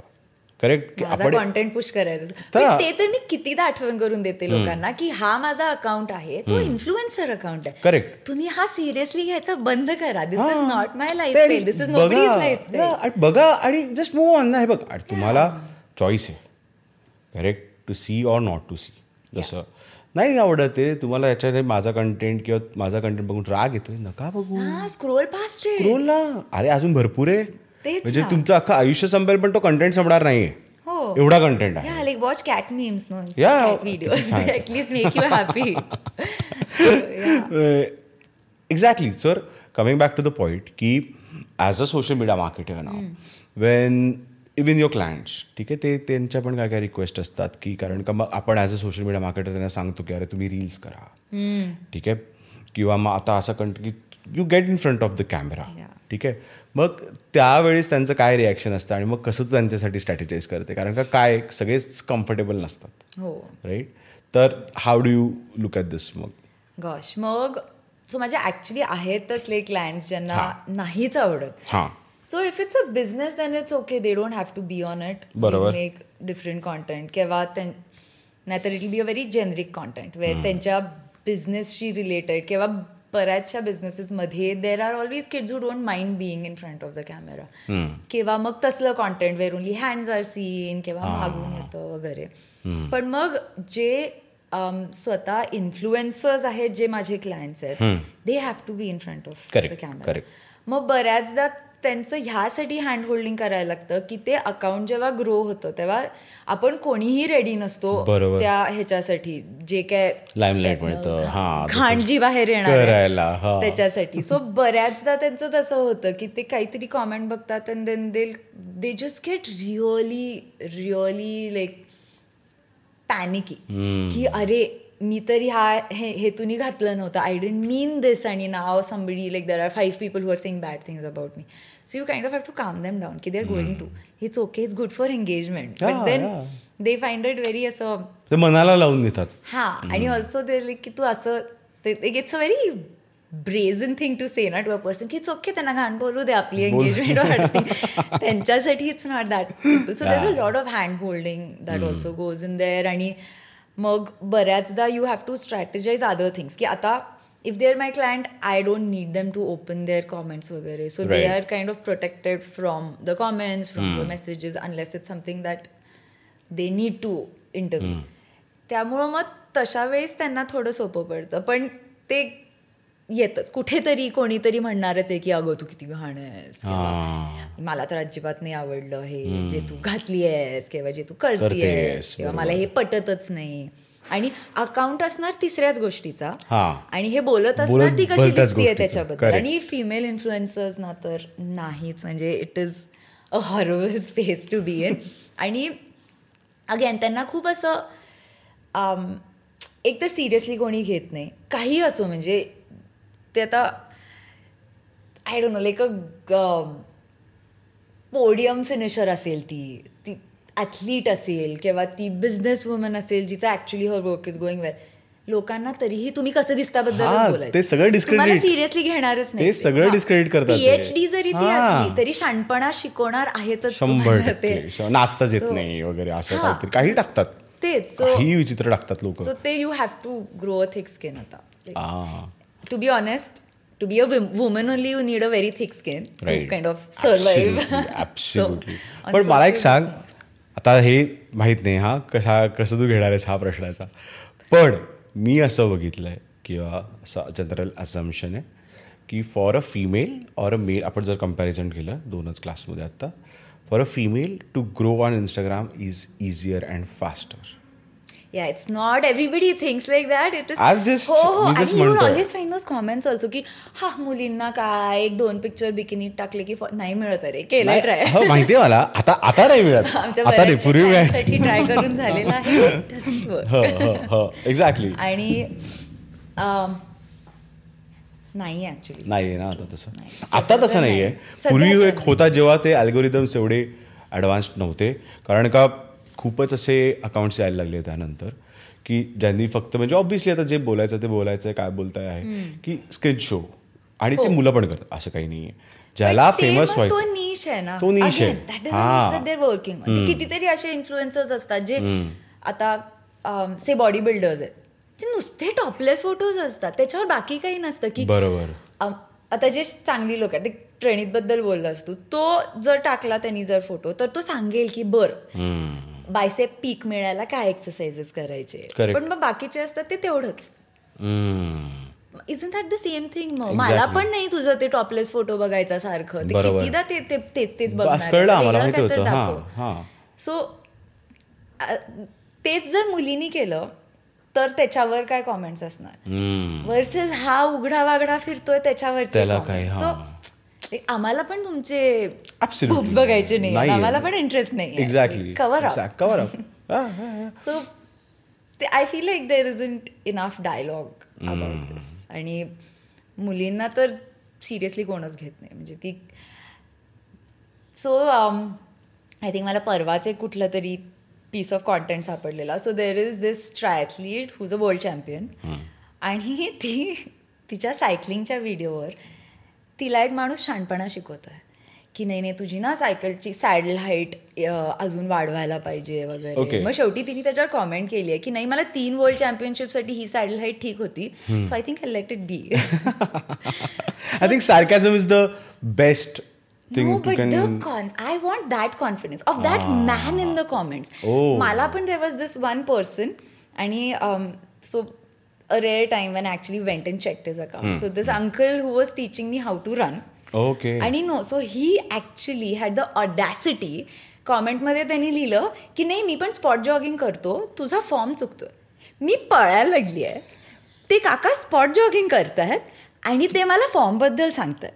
करेक्ट आपण कॉन्टेंट पुश करायचं पण ते तर मी कितीदा आठवण करून देते लोकांना की हा माझा अकाउंट आहे तो इन्फ्लुएन्सर अकाउंट आहे. Correct. तुम्ही हा सिरियसली घ्यायचं बंद करा. This is. नॉट माय आणि दिस इज बघा. नोबडीज लाईफस्टाईल ना, आणि बघा आणि जस्ट मूव ऑन ना. हे बघ तुम्हाला चॉईस आहे. Correct to see or not to see जसं. नाही आवडत आहे तुम्हाला याच्याने माझा कंटेंट किंवा माझा कंटेंट बघून राग येतोय. नका बघू. स्क्रोल आहे ना. अरे अजून भरपूर आहे. म्हणजे ना. तुमचं अख्खं आयुष्य संपेल पण तो कंटेंट संपणार नाहीये. हो. एवढा कंटेंट आहे. छान. They at least make you happy. So, yeah. Exactly sir coming back to the point की as a social media marketer now when even your clients ठीक आहे ते त्यांच्या पण काय काय रिक्वेस्ट असतात की कारण का मग आपण as a social media marketer त्यांना सांगतो की अरे तुम्ही रील्स करा. ठीक आहे? किंवा मग आता असं कंट की you get in front of the camera. ठीक आहे? मग त्यावेळेस त्यांचं काय रिॲक्शन असतं आणि मग कसं तू त्यांच्यासाठी स्ट्रॅटेजाईज करते? कारण का काय सगळेच कम्फर्टेबल नसतात. हो. राईट तर how do you look at this मग? गॉश मग सो माझे ॲक्च्युली आहेत तसले क्लायंट्स ज्यांना नाहीच आवडत. हां. So if it's a business then it's okay they don't have to be on it बरोबर. मेक डिफरंट कॉन्टेंट किंवा नाहीतर it will be a very generic content where त्यांच्या बिझनेसशी रिलेटेड किंवा बऱ्याचशा बिझनेसेसमध्ये there are always kids who don't mind being in front of the camera किंवा मग तसलं content where only hands are seen किंवा मागून येतं वगैरे. पण मग जे स्वतः इन्फ्लुएन्सर्स आहेत जे माझे क्लायंट्स आहेत they have to be in front of the camera. मग बऱ्याचदा त्यांचं ह्यासाठी हँड होल्डिंग करायला लागतं की ते अकाउंट जेव्हा ग्रो होतं तेव्हा आपण कोणीही रेडी नसतो. त्या ह्याच्यासाठी. जे काय Limelight मिळतं, हां, घाण जी बाहेर येणार. त्याच्यासाठी. सो बऱ्याचदा त्यांचं तसं होतं की ते काहीतरी कॉमेंट बघतात and then they they just get really really like panicky की अरे मी तरी हा हे हेतूनी घातलं नव्हतं. आय डेंट मीन दिस आणि now somebody like there are five people who are saying bad things about me so you kind of have to calm them down की they are going to hits okay it's good for engagement but then. They find it very असं ते मनाला लावून देतात. हा आणि ऑल्सो ते लाईक की तू असं it's a very brazen thing to say ना टू अ पर्सन की इट्स ओके त्यांना घाण बोलू दे आपली एंगेजमेंट वाढते. त्यांच्यासाठी it's not that so there a lot of hand holding that also goes in there आणि मग बऱ्याचदा you have to strategize other things की आता if they are my client I don't need them to open their comments वगैरे so they. Are kind of protected from the comments from the messages unless it's something that they need to interview त्यामुळं मग तशा वेळेस त्यांना थोडं सोपं पडतं. पण ते येतच कुठेतरी कोणीतरी म्हणणारच आहे की अगं तू किती घाण आहेस किंवा. मला तर अजिबात नाही आवडलं हे जे तू घातली आहेस किंवा जे तू करतेयस, किंवा. मला हे पटतच नाही आणि अकाउंट असणार तिसऱ्याच गोष्टीचा. आणि हे बोलत असणार ती कशी दिसतीये. त्याच्याबद्दल. आणि फिमेल इन्फ्लुएन्सर्स ना तर नाहीच म्हणजे it is a horrible space to be in आणि अगेन त्यांना खूप असं um, एक तर सिरियसली कोणी घेत नाही काही असो म्हणजे ते आता I don't know like a podium finisher असेल ती ती ॲथलीट असेल किंवा ती बिझनेस वुमन असेल जिचं actually her work is going well लोकांना तरीही तुम्ही कसं दिसता बद्दल बोलायचं ते सगळं discredit. सिरियसली घेणारच नाही ते सगळं discredit करतात. पीएचडी जरी ती. असली तरी शाणपणा शिकवणार आहेतच शंभर. टक्के नाचताच येत नाही वगैरे असं. काहीतरी काही टाकतात तेच काही विचित्र टाकतात लोक सो ते you have to grow a thick skin आता to be honest to be a woman only you need a very thick skin to right kind of survive absolutely पण मला एक सांग आता हे माहीत नाही हा कशा कसं तू घेणार आहेस हा प्रश्नाचा पण मी असं बघितलंय किंवा असं जनरल अझम्पशन आहे की for a female or a male आपण जर कंपॅरिझन केलं दोनच क्लासमध्ये आत्ता for a female to grow on Instagram is easier and faster Yeah, it's not everybody thinks like that. It is. I've just- हो हो आणि म्हणतोय. always find those comments also की हा मुलींना काय एक दोन पिक्चर बिकिनीत टाकले की नाही मिळत अरे केलंय ट्राय हो माहितीये मला आता आता नाही मिळत आमच्या पूर्वी ट्राय करून झालेला आहे Doesn't work. हो हो एक्झॅक्टली आणि um, नाही ऍक्च्युली नाही ना आता तसं. आता तसं नाहीये पूर्वी एक. होता जेव्हा ते अल्गोरिदम्स एवढे ॲडव्हान्स्ड नव्हते कारण का खूपच असे अकाउंट्स यायला लागले त्यानंतर की ज्यांनी फक्त म्हणजे ऑब्व्हियसली आता जे बोलायचं ते बोलायचं काय बोलताय आहे की स्किल शो आणि ते मुलं पण करतात असं काही नाहीये. ज्याला ते फेमस तो व्हायचं नीश आहे ना. तो niche आहे. हा. वर्किंग कितीतरी असे इन्फ्लुएन्सर्स असतात जे आता से बॉडी बिल्डर्स आहेत. जे नुसते टॉपलेस फोटोज असतात. त्याच्यावर बाकी काही नसतं की बरोबर. आता जे चांगली लोक आहेत ते बद्दल बोललास तू तो जर टाकला त्यांनी जर फोटो तर तो सांगेल की बर बायसेप पीक मिळायला काय एक्सरसाइजेस करायचे. पण मग बाकीचे असतात ते तेवढंच. हम्म. Is that the same thing मग मला पण नाही तुझं ते टॉपलेस फोटो बघायचा सारखं. ते. कितीदा ते ते- तेच तेच हा सो तेच जर मुलींनी केलं तर त्याच्यावर काय कॉमेंट्स असणार. वर्सेस हा उघडा वागडा फिरतोय त्याच्यावर हा. आम्हाला पण तुमचे बघायचे नाही. आम्हाला पण इंटरेस्ट नाही exactly cover cover up so ते I feel like there isn't enough dialogue about this आणि मुलींना तर सिरियसली कोणच घेत नाही. म्हणजे ती सो आय थिंक मला परवाच एक कुठलं तरी पीस ऑफ कॉन्टेंट सापडलेला so there is this triathlete who's a world champion आणि ती तिच्या सायकलिंगच्या व्हिडिओवर तिला एक माणूस शहाणपणा शिकवत आहे की नाही नाही तुझी ना सायकलची सॅडल हाईट अजून वाढवायला पाहिजे वगैरे Okay. मग शेवटी तिने त्याच्यावर कॉमेंट केली आहे की नाही मला तीन वर्ल्ड चॅम्पियनशिपसाठी ही सॅडल हाईट ठीक होती so I think I let it be I think sarcasm is the best thing No, to but can the con- I want that confidence of that man in the comments. Oh. मला पण there was this one person आणि so a rare time when I actually went and checked his account. So this uncle who was teaching me how to run. Okay आणि no so he actually had the audacity कॉमेंटमध्ये त्यांनी लिहिलं की नाही मी पण स्पॉट जॉगिंग करतो. तुझा फॉर्म चुकतोय. मी पळायला लागली आहे ते काका स्पॉट जॉगिंग करतायत आणि ते मला फॉर्मबद्दल सांगतात.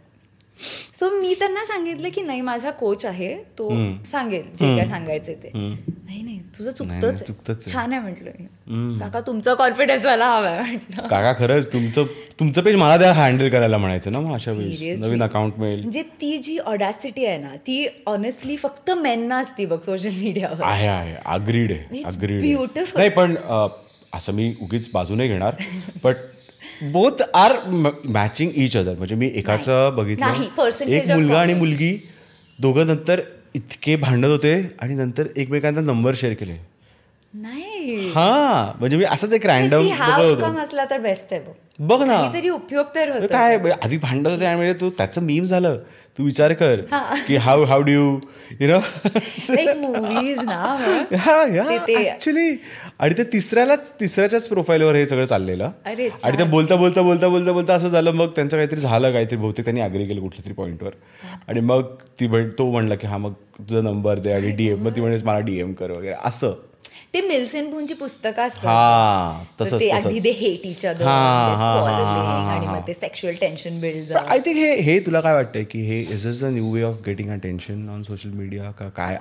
सो मी त्यांना सांगितलं की नाही माझा कोच आहे तो सांगेल जे काय सांगायचे ते. नाही नाही तुझं चुकतंच चुकतंच. छान आहे म्हटलं काका तुमचा कॉन्फिडन्स मला हवाय म्हटलं. काका खरंच तुमचं तुमचं पेज मला त्या हँडल करायला म्हणायचं ना मग अशा वेळेस. नवीन अकाउंट मिळेल. म्हणजे ती जी ऑडॅसिटी आहे ना ती ऑनेस्टली फक्त मेनना असती बघ सोशल मीडियावर आहे आहे. अग्रीड आहे. Agreed beautiful. नाही पण असं मी उगीच बाजू नाही घेणार. But both are matching each other म्हणजे मी एकाचं बघितलं एक मुलगा आणि. मुलगी दोघं नंतर इतके भांडत होते आणि नंतर एकमेकांना नंबर शेअर केले. नाही. हा म्हणजे मी असंच एक रॅन्डम हा असला तर बेस्ट आहे बघ. ना. काहीतरी उपयोग तर काय आधी भांडत होते आणि तो त्याचं मीम झालं. तू विचार कर की how how do you you know movies ना. हा. ऍक्च्युली आणि ते तिसऱ्यालाच तिसऱ्याच्याच प्रोफाईलवर हे सगळं चाललेलं. अरे, आणि ते बोलता बोलता बोलता बोलता बोलता असं झालं मग त्यांचं काहीतरी झालं काहीतरी बहुतेक त्यांनी अग्री केलं कुठल्या तरी पॉईंटवर आणि मग ती तो म्हणला की हा मग तुझा नंबर दे आणि डीएम मग ती म्हणजे मला डीएम कर वगैरे. असं. ते मिल्सेन पुंची पुस्तकं असतात. हा ते तसंच. ते हेट इच अदर आणि. मग ते sexual tension build I think हे हे तुला काय वाटतंय की हे is is the new way of getting attention on social media का काय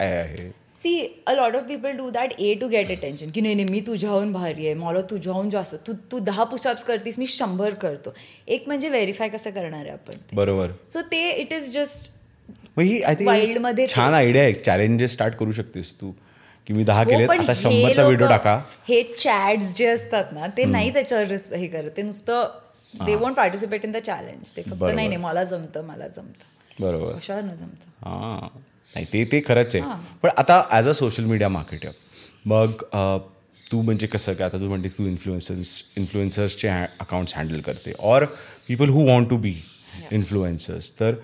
आहे? See a lot of people do that uh to get attention की नाही नाही मी तुझ्याहून भारी आहे मला तुझ्याहून जास्त तू तू दहा पुशअप्स करतीस मी शंभर करतो. एक म्हणजे व्हेरीफाय कसं करणार आहे आपण बरोबर. सो ते it is just he I Wild मध्ये थिंक छान आयडिया आहे. चॅलेंजेस स्टार्ट करू शकतेस तू. की मी दहा हो, पण आता शंभरचा व्हिडिओ टाका. हे चॅट्स जे असतात ना ते नाही त्याच्यावर हे करत. ते नुसतं they want participate in the challenge ते फक्त. नाही नाही मला जमतं मला जमतं. बरोबर. कशावर न जमतं? हां. नाही ते ते खरंच आहे. पण आता as a social media marketer मग तू म्हणजे कसं काय आता तू म्हणतेस तू इन्फ्लुएन्सर्स इन्फ्लुएन्सर्सचे अकाउंट्स हँडल करते. Or people who want to be influencers तर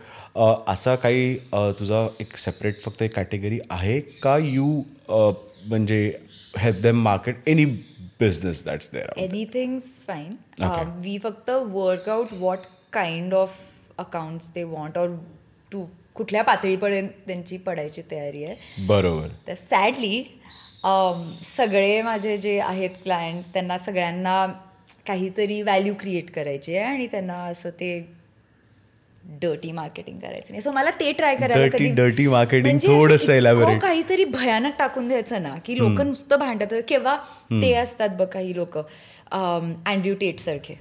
असा काही तुझा एक सेपरेट फक्त एक कॅटेगरी आहे का यू म्हणजे help them market any business that's there anything's fine. We फक्त work out what kind of accounts they want or to कुठल्या पातळीपर्यंत त्यांची पडायची तयारी आहे. बरोबर. तर सॅडली सगळे माझे जे आहेत क्लायंट्स त्यांना सगळ्यांना काहीतरी व्हॅल्यू क्रिएट करायची आहे आणि त्यांना असं ते डर्टी मार्केटिंग करायचं नाही. सो मला ते ट्राय करायला dirty marketing म्हणजे थोडंसं. काहीतरी भयानक टाकून द्यायचं ना की लोक नुसतं भांडत केव्हा? ते असतात बघ काही लोक. अँड्र्यू टेट सारखे.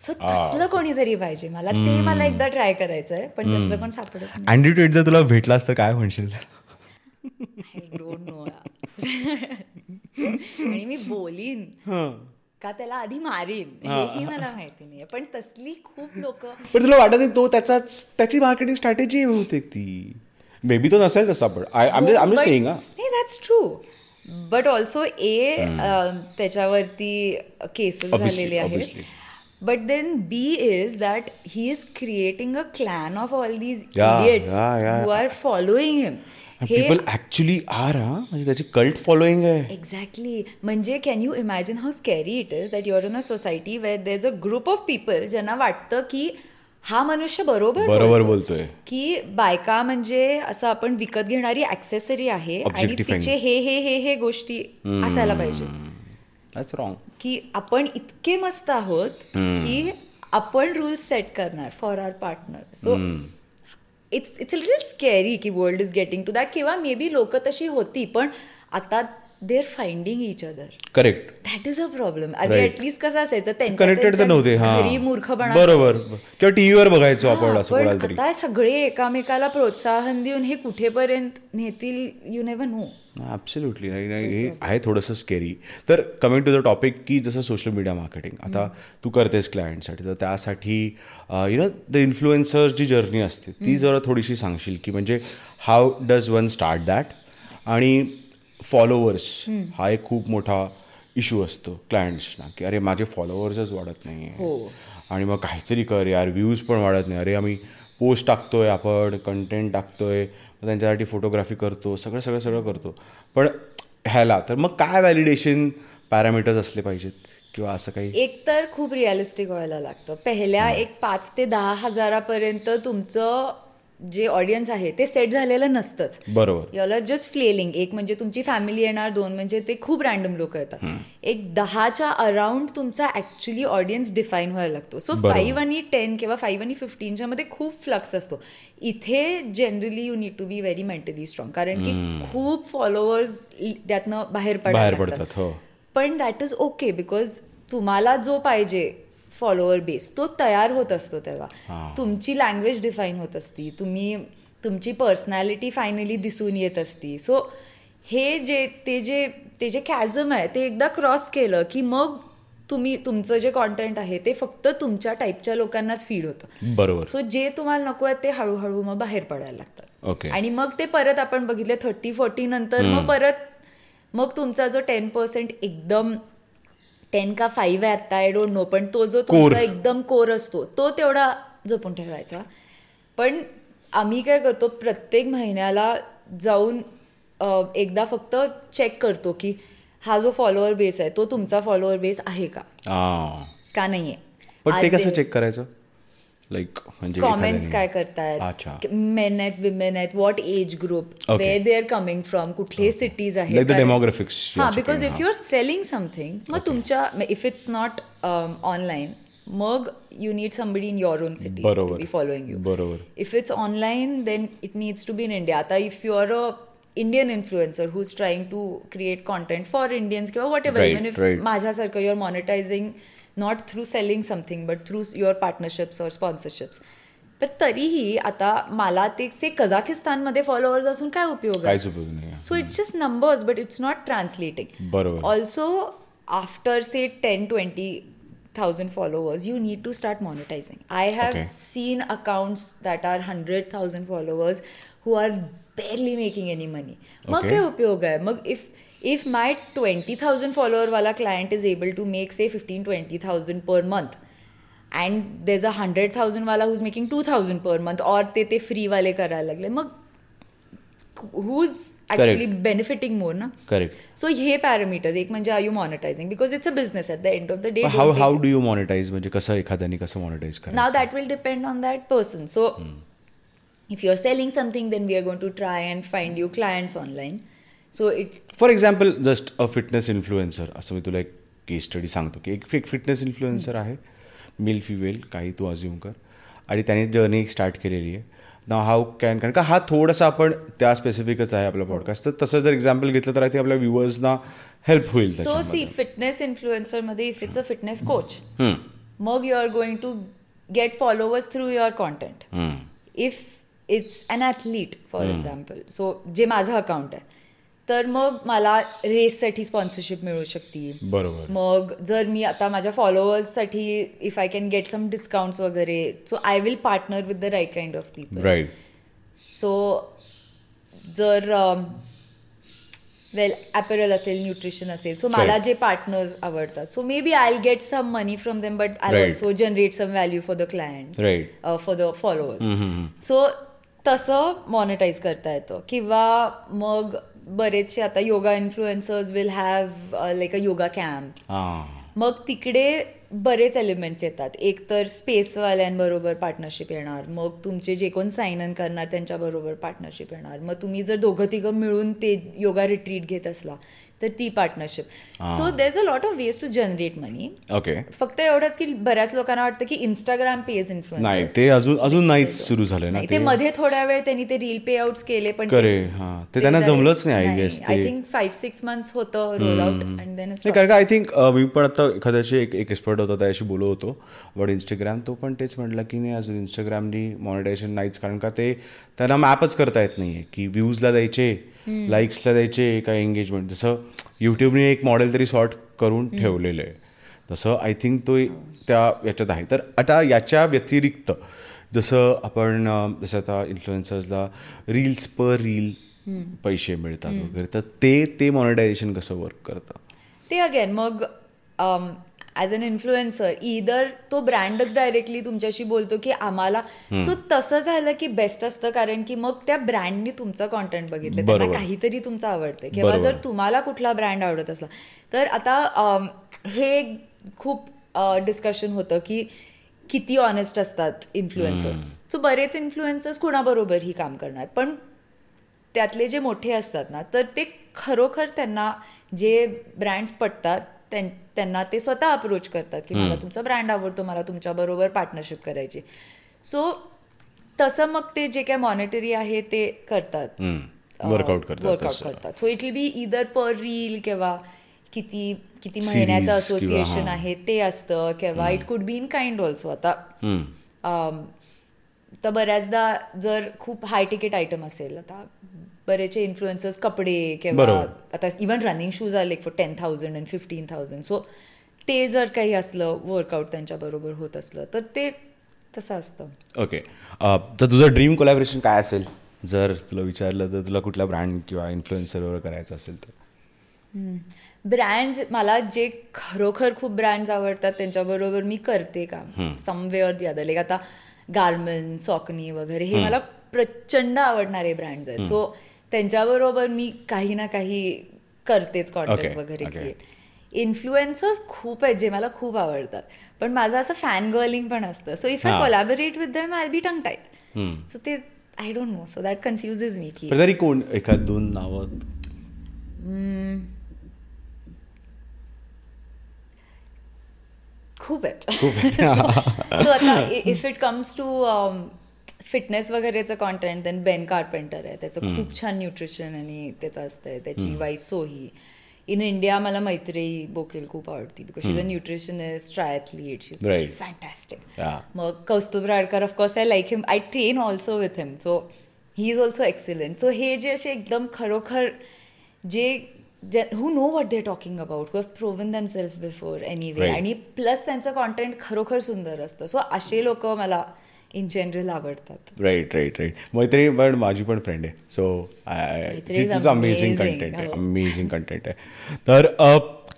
सो तसलं कोणीतरी पाहिजे मला. ते मला एकदा ट्राय करायचं आहे पण तसलं कोण सापडत नाही. अँड्री टेट जर तुला भेटलास तर काय म्हणशील? आणि मी बोलीन. का त्याला आधी मारीन हेही मला माहिती नाहीये. पण तसली खूप लोक पण तुला वाटत तो त्याचाच त्याची मार्केटिंग स्ट्रॅटेजी बहुतेक ती? मे बी तो नसेल तसा पण आय सेईंग नाही दॅट्स ट्रू बट ऑल्सो ए त्याच्यावरती केसेस झालेले आहेत. But then be is that he is creating a clan of all these idiots. Who are following him people actually are हा म्हणजे त्याची कल्ट फॉलोईंग आहे. एक्झॅक्टली म्हणजे can you imagine how scary it is that you're in a society where there is a group of people ज्यांना वाटतं की हा मनुष्य बरोबर बरोबर बोलतो. बोलतोय. की बायका म्हणजे असं आपण विकत घेणारी ऍक्सेसरी आहे आणि. तिचे हे हे हे हे गोष्टी असायला पाहिजे. रॉंग की आपण इतके मस्त आहोत की आपण रूल्स सेट करणार for our partner so it's it's a little scary की world is getting to that किंवा मे बी लोक तशी होती पण आता they are finding each other correct that is a problem आधी. ऍटलीस्ट कसं असायचं त्यांच्या- कनेक्टेड तर त्यांच्या नव्हते घरी मूर्खपणा बरोबर. किंवा टीव्हीवर बघायचो आपण असं आता सगळे एकामेकाला प्रोत्साहन देऊन हे कुठेपर्यंत नेतील यू नेव्हर नो ॲब्सल्युटली नाही नाही हे आहे थोडंसं स्केरी तर कमिंग टू द टॉपिक की जसं सोशल मीडिया मार्केटिंग आता तू करतेस क्लायंटसाठी तर त्यासाठी यु नो द इन्फ्लुएन्सर जी जर्नी असते ती जरा थोडीशी सांगशील की म्हणजे how does one start that आणि फॉलोवर्स हा एक खूप मोठा इश्यू असतो क्लायंट्सना की अरे माझे फॉलोअर्सच वाढत नाही हो. आणि मग काहीतरी कर यार व्ह्यूज पण वाढत नाही. अरे आम्ही पोस्ट टाकतोय आपण कंटेंट टाकतोय मग त्यांच्यासाठी फोटोग्राफी करतो सगळं सगळं सगळं करतो. पण ह्याला तर मग काय व्हॅलिडेशन पॅरामीटर्स असले पाहिजेत? किंवा असं काही? एक तर खूप रिअलिस्टिक व्हायला लागतं. पहिल्या एक पाच ते दहा हजारापर्यंत तुमचं जे ऑडियन्स आहे ते सेट झालेलं नसतंच. बरोबर. यॉल आर जस्ट फ्लेलिंग एक म्हणजे तुमची फॅमिली येणार दोन म्हणजे ते खूप रॅन्डम लोक येतात. एक दहाच्या अराउंड तुमचा ऍक्च्युली ऑडियन्स डिफाईन व्हायला लागतो. सो. फाईव्ह आणि टेन किंवा फाईव्ह आणि फिफ्टीनच्या मध्ये खूप फ्लक्स असतो. इथे generally you need to be very mentally strong कारण की खूप फॉलोअर्स त्यातनं बाहेर पडतात. हो. पण दॅट इज ओके बिकॉज तुम्हाला जो पाहिजे फॉलोअर बेस तो तयार होत असतो तेव्हा. तुमची लँग्वेज डिफाईन होत असती. तुम्ही तुमची पर्सनॅलिटी फायनली दिसून येत असती. सो हे जे ते जे ते जे कॅझम आहे ते एकदा क्रॉस केलं की मग तुम्ही तुमचं जे कॉन्टेंट आहे ते फक्त तुमच्या टाईपच्या लोकांनाच फीड होतं. बरोबर. सो जे तुम्हाला नको आहे ते हळूहळू मग बाहेर पडायला लागतात ओके आणि मग ते परत आपण बघितले थर्टी फोर्टी नंतर मग परत मग तुमचा जो टेन पर्सेंट एकदम टेन का फाईव्ह आहे आता आय डोंट नो पण तो जो. तुमचा एकदम कोर असतो तो तेवढा जपून ठेवायचा पण आम्ही काय करतो प्रत्येक महिन्याला जाऊन एकदा फक्त चेक करतो की हा जो फॉलोअर बेस आहे तो तुमचा फॉलोअर बेस आहे का आ. का नाहीये पण ते कसं चेक करायचं लाईक म्हणजे कॉमेंट्स काय करतायत मेन आहेत विमेन आहेत what age group. Where they are coming from कुठले सिटीज Like आहेत the demographics you हा because if. You are selling something मग तुमच्या इफ इट्स नॉट ऑनलाईन मग you need somebody in your own city. Be following you बरोबर. If it's online then it needs to be in India आता if you are a Indian influencer who is trying to create content for Indians किंवा whatever even if. माझ्यासारखं you're monetizing not through selling something but through your partnerships or sponsorships पण तरीही आता मला ते से कझाकिस्तानमध्ये फॉलोअर्स असून काय उपयोग आहे? So it's just numbers but it's not translating बरोबर. Also after say ten twenty thousand followers you need to start monetizing. I have Okay. seen accounts that are 100000 followers who are barely making any money. मग. काय उपयोग आहे? मग if if my twenty thousand follower वाला client is able to make say fifteen twenty thousand per month and there a hundred thousand वाला who's making two thousand per month or ते ते फ्री वाले करायला लागले मग हुज ॲक्च्युली बेनिफिटिंग मोर ना? करेक्ट सो हे पॅरामीटर्स एक म्हणजे are you monetizing because it's a business at the end of the day how how do you monetize म्हणजे कसं एखाद्याने कसं मॉनिटाईज now करायचं that will depend on that person. So if you're selling something then we are going to try and find you clients online. So it for example just a fitness influencer असं मी तुला एक केस स्टडी सांगतो की एक एक फिटनेस इन्फ्लुएन्सर आहे मेल फिमेल काही तू अज्युम कर. आणि त्याने जर्नी स्टार्ट केलेली आहे. ना हाऊ कॅन कारण का हा थोडासा आपण त्या स्पेसिफिकच आहे आपला पॉडकास्ट तर तसं जर एक्झाम्पल घेतलं तर आय थिंक आपल्या व्ह्युअर्सना हेल्प होईल so त्याच्यामध्ये. see fitness influencer मध्ये if it's a fitness coach हम्म, मग are going to get followers through your content. हम्म. if it's an athlete for example. So जे माझं अकाउंट आहे. तर मग मला रेससाठी स्पॉन्सरशिप मिळू शकते बरोबर. मग जर मी आता माझ्या फॉलोअर्ससाठी if I can get some discounts वगैरे so I will partner with the right kind of people right so जर वेल ॲपेरल असेल न्यूट्रिशन असेल सो मला. जे पार्टनर्स आवडतात. So maybe I get some money from them but I. Also generate some value for the client. For the followers so तसं मॉनिटाईज करता येतं. किंवा मग बरेचसे आता yoga influencers will have like a yoga camp मग तिकडे बरेच एलिमेंट्स येतात. एक तर स्पेसवाल्यांबरोबर पार्टनरशिप येणार. मग तुमचे जे कोण साइन इन करणार त्यांच्याबरोबर पार्टनरशिप येणार. मग तुम्ही जर दोघं तिघं मिळून ते योगा रिट्रीट घेत असला तर ती partnership so there is a lot of ways to generate money okay फक्त एवढंच की बऱ्याच लोकांना वाटतं की इंस्टाग्राम पेज नाही इन्फ्लुएन्स ते अजून अजून नाहीच सुरू झालंय ना ते. मध्ये थोड्या वेळ त्यांनी ते रील पे आउट केले पण ते त्यांना जमलंच नाही आय गेस आय ते. थिंक फाईव्ह सिक्स मंथ्स होतं रोल आउट अँड देन नाही कारण आय थिंक मी पण आता एखाद्याशी एक एक एक्सपर्ट होता त्याशी बोलत होतो. बट इंस्टाग्राम तो पण तेच म्हटलं की नाही अजून इंस्टाग्रामनी मॉनिटायझेशन नाहीच. कारण का ते त्यांना मॅपच करता येत नाही आहे की व्ह्यूजला द्यायचे लाईक्सला द्यायचे काय एंगेजमेंट जसं यूट्यूबने एक मॉडेल तरी सॉर्ट करून ठेवलेलं आहे. तसं आय थिंक तो त्या याच्यात आहे. तर आता याच्या व्यतिरिक्त जसं आपण जसं आता इन्फ्लुएन्सर्सला रील्स पर रील पैसे मिळतात वगैरे तर ते ते मॉनिटायझेशन कसं वर्क करतं? ते अगेन मग ॲज अन इन्फ्लुएन्सर इदर तो ब्रँडच डायरेक्टली तुमच्याशी बोलतो की आम्हाला. सो तसं झालं की बेस्ट असतं कारण की मग त्या ब्रँडनी तुमचं कॉन्टेंट बघितलं. त्यांना. काहीतरी तुमचं आवडतं किंवा. जर तुम्हाला कुठला ब्रँड आवडत असला. तर आता हे खूप डिस्कशन होतं की किती ऑनेस्ट असतात इन्फ्लुएन्सर्स सो बरेच इन्फ्लुएन्सर्स कुणाबरोबर ही काम करणार? पण त्यातले जे मोठे असतात ना तर ते खरोखर त्यांना जे ब्रँड्स पटतात त्यांना ते स्वतः अप्रोच करतात की मला तुमचा ब्रँड आवडतो मला तुमच्याबरोबर पार्टनरशिप करायची. सो तसं मग ते जे काय मॉनिटरी आहे ते करतात. वर्कआउट करतात so it will be either per reel किंवा किती किती महिन्याचं असोसिएशन. आहे ते असतं किंवा it could be in kind also आता तर बऱ्याचदा जर खूप हाय तिकीट आयटम असेल आता बरेचसे इन्फ्लुएन्सर्स कपडे किंवा बरोबर. आता इवन रनिंग शूज आले for ten thousand and fifteen thousand so ते जर काही असलं वर्कआउट त्यांच्याबरोबर होत असलं तर ते तसं असतं. ओके अ, तर तुझं ड्रीम कोलॅबरेशन काय असेल? जर तुला विचारलं तर तुला कुठला ब्रँड किंवा इन्फ्लुएन्सर वगैरे करायचं असेल तर? ब्रँड्स मला जे खरोखर खूप ब्रँड्स आवडतात त्यांच्याबरोबर मी करते काम. Some way or the other like आता गार्मेंट सॉकनी वगैरे हे मला प्रचंड आवडणारे ब्रँड आहेत. सो त्यांच्याबरोबर मी काही ना काही करतेच कॉन्टेंट वगैरे. क्रिएट इन्फ्लुएन्सर्स खूप आहेत जे मला खूप आवडतात. पण माझं असं फॅन गर्लिंग पण असतं. So if I. Collaborate with them I be tongue tied so ते I don't know so that confuses me की तरी कोण एखाद दोन नावं? खूप आहेत. आता if it comes to fitness वगैरेचं कॉन्टेंट देन बेन कार्पेंटर आहे. त्याचं खूप छान न्यूट्रिशन आणि त्याचं असतंय. त्याची वाईफ सोही. इन इंडिया मला मैत्रेयी बोकेल खूप आवडती because she is a nutritionist triathlete she is. Fantastic. मग Kaustubh Radkar of course I like him I train also with him so he is also excellent so हे जे असे एकदम खरोखर जे who know what they talking about who have proven them self before anyway Right. आणि प्लस त्यांचं कॉन्टेंट खरोखर सुंदर असतं. सो असे लोक मला इन जनरल आवडतात. राईट राईट राईट मैत्री पण माझी पण फ्रेंड आहे. So is is amazing amazing. Content आहे. हो. अमेझिंग कंटेंट आहे. तर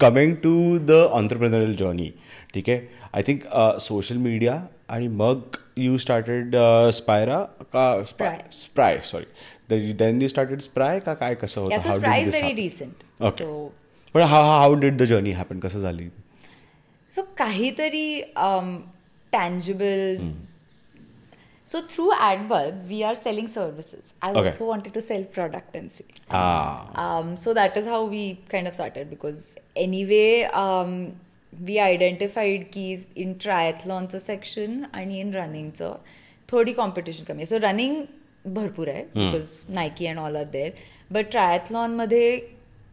coming to the entrepreneurial journey ठीक आहे? आय थिंक सोशल मीडिया आणि मग यू स्टार्टेड स्पायरा का. स्प्राय सॉरी देन यू स्टार्टेड स्प्राय का काय कसं होतं? ओके पण how how did the journey happen कसं झाली? सो काहीतरी tangible so through Adbulb we are selling services I Okay. Also wanted to sell product and see हां Um, so that is how we kind of started because anyway, um, we identified keys in triathlonचं सेक्शन आणि इन रनिंगचं थोडी कॉम्पिटिशन कमी आहे सो रनिंग भरपूर आहे because Nike and all are there but ट्रायथलॉनमध्ये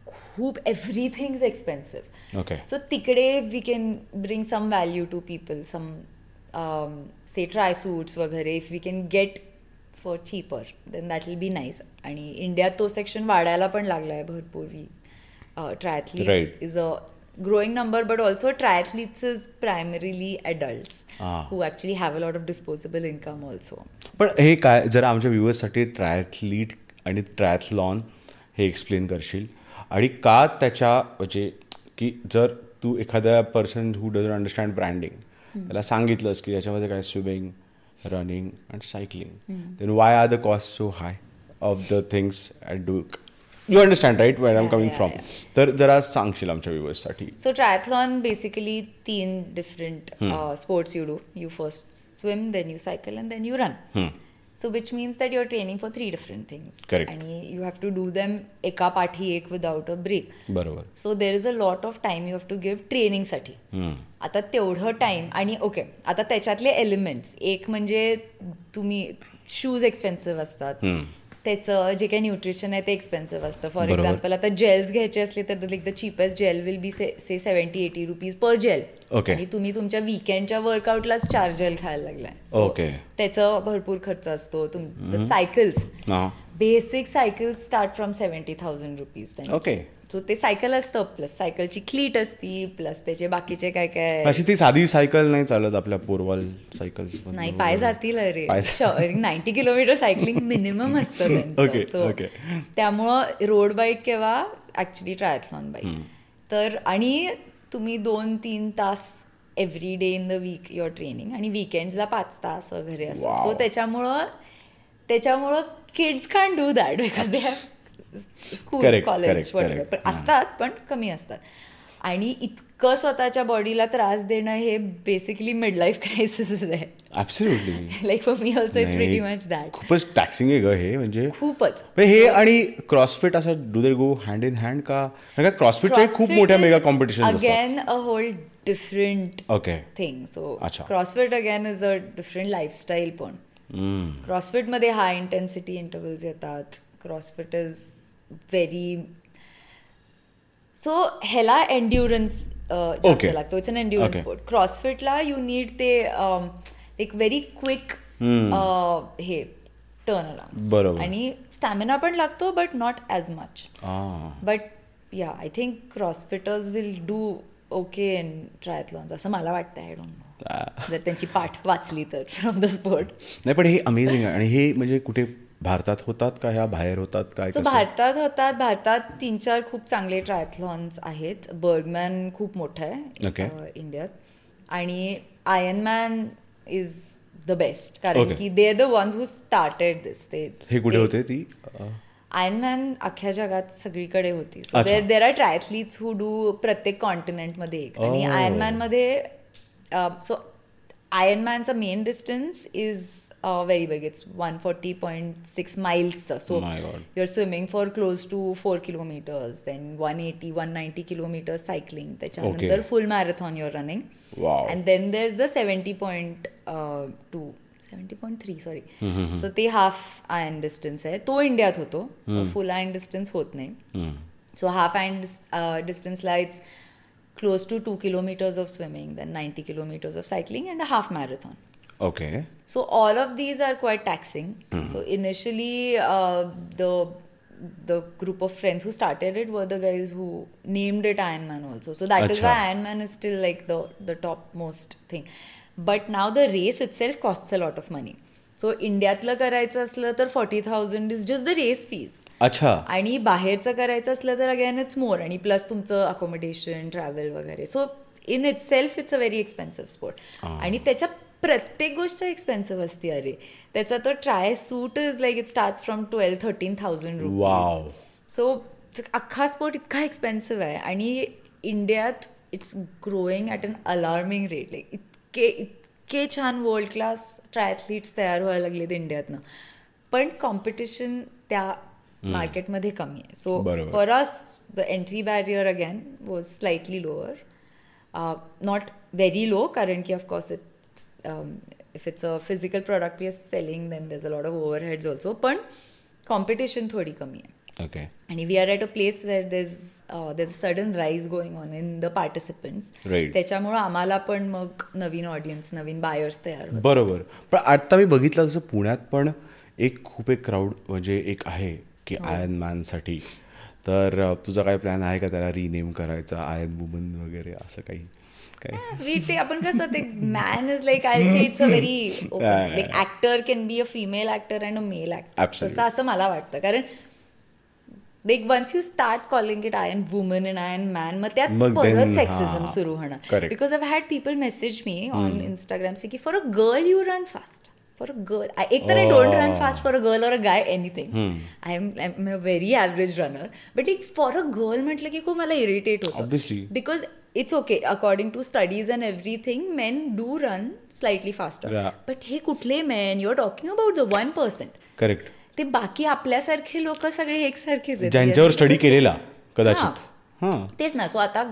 खूप everything is expensive okay so तिकडे we can bring some value to people some say trisuits वगैरे if we can get for cheaper then that will be nice आणि इंडियात तो सेक्शन वाढायला पण लागला आहे भरपूर we triathletes. Is a growing number but also triathletes is primarily adults Ah. Who actually have a lot of disposable income also पण हे काय जर आमच्या व्ह्युअर्ससाठी ट्रायथलीट आणि ट्रायथलॉन हे एक्सप्लेन करशील आणि का त्याच्या म्हणजे की जर तू एखाद्या person who doesn't understand branding त्याला सांगितलंस की याच्यामध्ये काय swimming running and cycling then why are the cost so high of the things at do you understand right where I am coming from तर जरा सांगशील आमच्या व्ह्युअर्ससाठी So triathlon basically तीन different Hmm. uh, sports you do. You first swim, then you cycle, and then so which means that your training for three different things आणि you have to do them एका पाठी एक विदाउट अ ब्रेक बरोबर so there is a lot of time you have to give ट्रेनिंगसाठी आता तेवढं टाइम आणि ओके आता त्याच्यातले एलिमेंट्स एक म्हणजे तुम्ही शूज एक्सपेन्सिव्ह असतात. त्याचं जे काही न्यूट्रिशन आहे ते एक्सपेन्सिव्ह असतं. फॉर. एक्झाम्पल आता जेल्स घ्यायचे असले तर like the cheapest gel will be say say seventy eighty rupees per gel. आणि तुम्ही तुमच्या विकेंडच्या वर्कआउटलाच चार जेल खायला लागलाय. त्याचं भरपूर खर्च असतो. तुम cycles basic cycle start from seventy thousand rupees Okay. So ते सायकल असतं प्लस सायकलची क्लीट असती प्लस त्याचे बाकीचे काय काय. अशी ती साधी सायकल नाही चालत आपल्या पोरवाल सायकल्स नाही पाय जातील अरे. नाईन्टी किलोमीटर सायकलिंग मिनिमम असतं okay. त्यामुळं रोड बाईक किंवा ऍक्च्युली ट्रायथलॉन बाईक तर आणि तुम्ही दोन तीन तास every day in the week your training आणि विकेंड्सला पाच तास वगैरे असं. Wow. सो त्याच्यामुळं त्याच्यामुळं kids can do that because they have school college असतात पण कमी असतात. आणि इतकं स्वतःच्या बॉडीला त्रास देणं हे बेसिकली मिड लाईफ क्रायसिस आहे. Like for me also it's pretty much that खूपच टॅक्सिंग आहे ग हे म्हणजे खूपच. हे आणि क्रॉसफिट असं do they go hand in hand का? क्रॉसफिटच्या खूप मोठ्या mega competition again a whole different okay thing so. CrossFit again is a different lifestyle पण. क्रॉसफिटमध्ये हाय इंटेन्सिटी इंटरव्हल्स येतात. क्रॉसफिट इज व्हेरी सो ह्याला एन्ड्युरन्स जास्त. लागतो. It's an endurance. स्पोर्ट क्रॉसफिटला यू नीड ते एक व्हेरी क्विक हे टर्न अराउंड. आणि स्टॅमिना पण लागतो but not as much. But yeah I think CrossFitters will do okay in triathlons असं मला वाटतं आय डोंट नो जर त्यांची पाठ वाचली तर फ्रॉम द स्पोर्ट नाही पण हे अमेझिंग आहे. आणि हे म्हणजे कुठे भारतात होतात का? ह्या बाहेर होतात काय? कसं? भारतात होतात. भारतात तीन चार खूप चांगले ट्रायथलॉन्स आहेत. बर्गमॅन खूप मोठं आहे Okay. इंडियात आणि आयनमॅन इज द बेस्ट कारण Okay. की they are the ones who started this ते हे कुठे होते ती? अ, आयर्न मॅन अख्ख्या जगात सगळीकडे होती. So. There there are triathletes who do प्रत्येक कॉन्टिनेंटमध्ये एक. आणि Oh. Iron मॅनमध्ये so iron मॅनचा main distance is very big it's one forty point six माइल्सचं so My God. You're swimming for close to four kilometres then one eighty one ninety kilometres cycling त्याच्यानंतर Okay. Full marathon you're running Wow. And then there is the seventy point two seventy point three sorry so ते हाफ आयन डिस्टन्स आहे तो इंडियात होतो फुल आयन डिस्टन्स होत नाही हम्म. So half ion डिस्टन्सला it's Close to two kilometres of swimming then ninety kilometres of cycling and a half marathon okay So all of these are quite taxing. So initially, uh, the the group of friends who started it were the guys who named it Ironman also. So that is why Acha. Ironman is still like the the topmost thing. But now the race itself costs a lot of money. So इंडियातलं करायचं असलं तर forty thousand is just the race fees अच्छा. आणि बाहेरचं करायचं असलं तर अगेन इट्स मोर आणि प्लस तुमचं अकोमोडेशन ट्रॅव्हल वगैरे. So in itself it's a very expensive sport आणि त्याच्या प्रत्येक गोष्ट एक्सपेन्सिव्ह असते अरे. त्याचा तर tri suit is like it start from twelve thirteen thousand. Rupees so अख्खा स्पोर्ट इतका एक्सपेन्सिव्ह आहे. आणि इंडियात it's growing at an alarming rate like इतके इतके छान वर्ल्ड क्लास ट्रायथलीट्स तयार व्हायला लागलेत इंडियातनं. पण कॉम्पिटिशन त्या मार्केटमध्ये कमी आहे. So. For us the entry barrier again was slightly lower not very low कारण की of course it if it's a physical product we are selling then there a lot of overheads also पण कॉम्पिटिशन थोडी कमी आहे. ओके आणि we are at a place where there's there's sudden rise going on in the participants Right. त्याच्यामुळं आम्हाला पण मग नवीन ऑडियन्स नवीन बायर्स तयार बरोबर. पण आता मी बघितलं जसं पुण्यात पण एक खूप एक क्राऊड म्हणजे एक आहे. की आयन मॅनसाठी तर तुझा काय प्लॅन आहे का त्याला रिनेम करायचा आयन वुमन वगैरे असं काही? ते आपण कसं ते man is like I say it's a very like actor can be a female actor and a male actor. तसं असं मला वाटतं. कारण like once you start calling it Iron woman and Iron man मग त्यात परत सेक्सिझम हा. सुरू होणार. Because I had people message me on Instagram say की for a girl you run fast for a girl एक तर I don't run fast for a girl or a guy anything I am I am a very average runner but like for a girl म्हटलं की खूप मला इरिटेट होतं. Obviously. because it's okay according to studies and everything men do run slightly faster. Yeah. but हे कुठले men? You're talking about the one percent correct ते बाकी आपल्यासारखे लोक सगळे एकसारखेच आहेत. ज्यांच्यावर स्टडी केलेला कदाचित. तेच ना. सो आता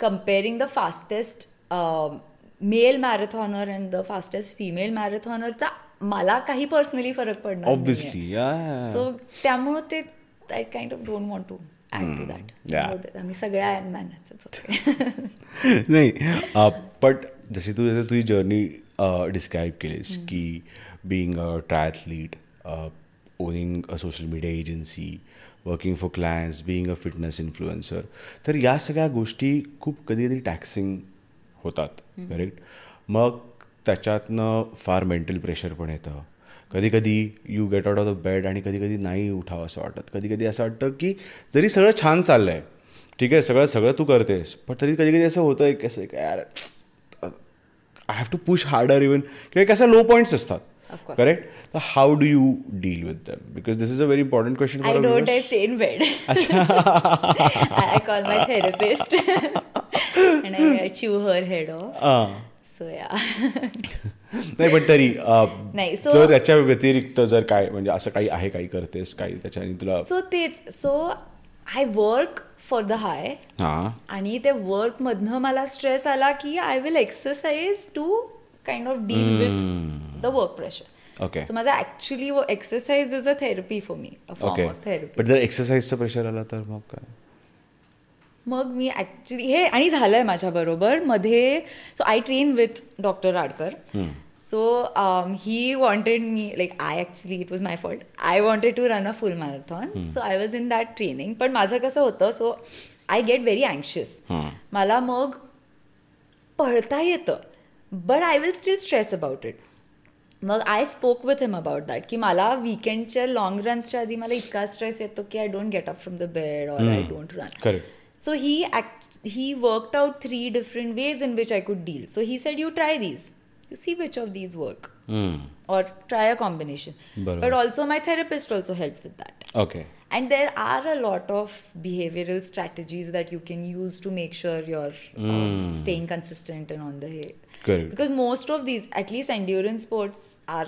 comparing the fastest male marathoner and the fastest female मॅरेथॉनरचा मला काही पर्सनली फरक पडणार ऑब्विसली सो त्यामुळे ते I kind of don't want to आम्ही सगळ्या नाही बट जशी तू जसं तुझी जर्नी डिस्क्राईब केलीस की being a triathlete owning a social media agency working for clients being a fitness influencer तर या सगळ्या गोष्टी खूप कधी कधी टॅक्सिंग होतात करेक्ट मग त्याच्यातनं फार मेंटल प्रेशर पण येतं. कधी कधी you get out of the bed आणि कधी कधी नाही उठावं असं वाटत. कधी कधी असं वाटतं की जरी सगळं छान चाललं आहे ठीक आहे सगळं सगळं तू करतेस पण तरी कधी कधी असं होतं की असं की यार I have to push harder even किंवा एक असं लो पॉईंट्स असतात. करेक्ट तर how do you deal with them because this is a very important question. I stay in bed. I, I call my therapist. And I, I chew So yeah. नाही पण तरी नाही, जर त्याच्या व्यतिरिक्त जर काय म्हणजे असं काही आहे काही करतेस काही त्याच्याने तुला so तेच so I work for the high आणि त्या वर्क मधनं मला स्ट्रेस आला की I will exercise to kind of deal with the work pressure okay so माझा actually exercise is a therapy for me of therapy पण जर एक्सरसाइजचं प्रेशर आला तर मग काय? मग मी ॲक्च्युली हे आणि झालंय माझ्याबरोबरमध्ये so I train with doctor Radkar so he wanted me like I actually it was my fault I wanted to run a full marathon so I was in that training पण माझं कसं होतं सो आय गेट व्हेरी अँशियस मला मग पळता येतं. But I will still stress about it मग I spoke with him about that की मला विकेंडच्या लॉंग रन्सच्या आधी मला इतका स्ट्रेस येतो की I don't get up from the bed or I don't run So he act he worked out three different ways in which I could deal. So he said, "You try these. You see which of these work hmm. or try a combination. बरोबर. But also, my therapist also helped with that. Okay And there are a lot of behavioral strategies that you can use to make sure you're um, staying consistent and on the hay. Correct. Because most of these, at least endurance sports, are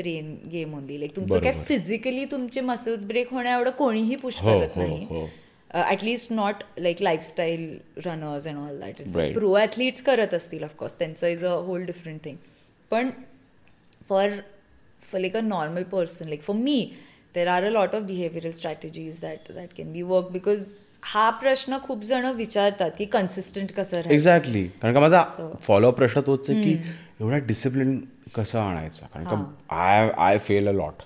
brain game only. Like तुमचं काय बरोबर. फिजिकली तुमचे मसल्स ब्रेक होण्या एवढं कोणीही पुश हो, करत हो, नाही हो. at least not like lifestyle runners and all that. Pro athletes करत असतील ऑफकोर्स त्यांचं is a whole different thing पण for for like a normal person like for me there are a lot of behavioral strategies that that can be worked because हा प्रश्न खूप जण विचारतात की कन्सिस्टंट कसं राहायचं. एक्झॅक्टली कारण का माझा फॉलोअप प्रश्न तोच आहे की एवढा डिसिप्लिन कसं आणायचा? कारण का I I fail a lot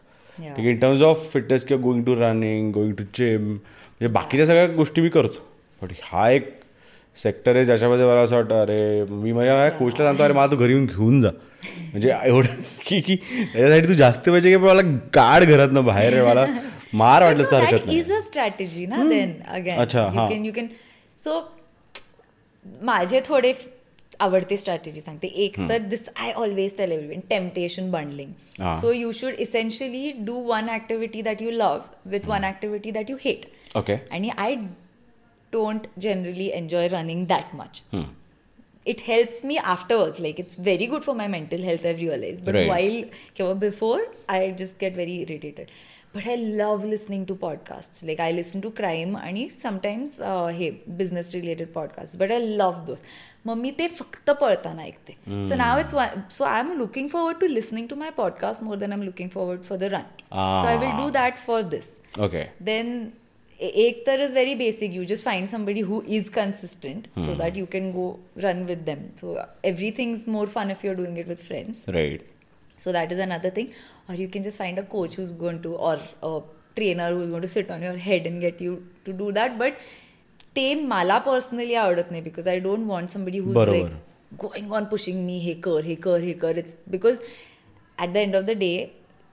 in terms of fitness किंवा going to running going to gym म्हणजे बाकीच्या सगळ्या गोष्टी मी करतो. पण हा एक सेक्टर आहे ज्याच्यामध्ये मला असं वाटतं अरे मी माझ्या कोचला सांगतो अरे मला तू घरी येऊन घेऊन जा. म्हणजे एवढं की की त्याच्यासाठी तू जास्त पाहिजे की मला गाड घरात ना बाहेर मला मार वाटलं तर हरकत नाही. इज अ स्ट्रॅटेजी ना देन अगेन अच्छा, यू कॅन सो माझे थोडे आवडते स्ट्रॅटेजी सांगते. एक तर this I always tell every temptation bundling हा. So you should essentially do one activity that you love with one activity that you hate okay आणि I don't generally enjoy running that much it helps me afterwards like it's very good for my mental health i've realized. But Right. while kiva, before i just get very irritated but i love listening to podcasts. Like i listen to crime आणि sometimes uh, हे business related podcasts but i love those. मग मी ते फक्त पळताना ऐकते so now it's so I am looking forward to listening to my podcast more than I am looking forward for the run so I will do that for this okay then e- एक तर is very basic you just find somebody who is consistent so that you can go run with them so everything is more fun if you are doing it with friends right so that is another thing. Or you can just find a coach who's going to or a trainer who's going to sit on your head and get you to do that. But ते मला पर्सनली आवडत नाही because I don't want somebody who's. Like going on pushing me हे कर हे कर हे कर. It's because at the end of the day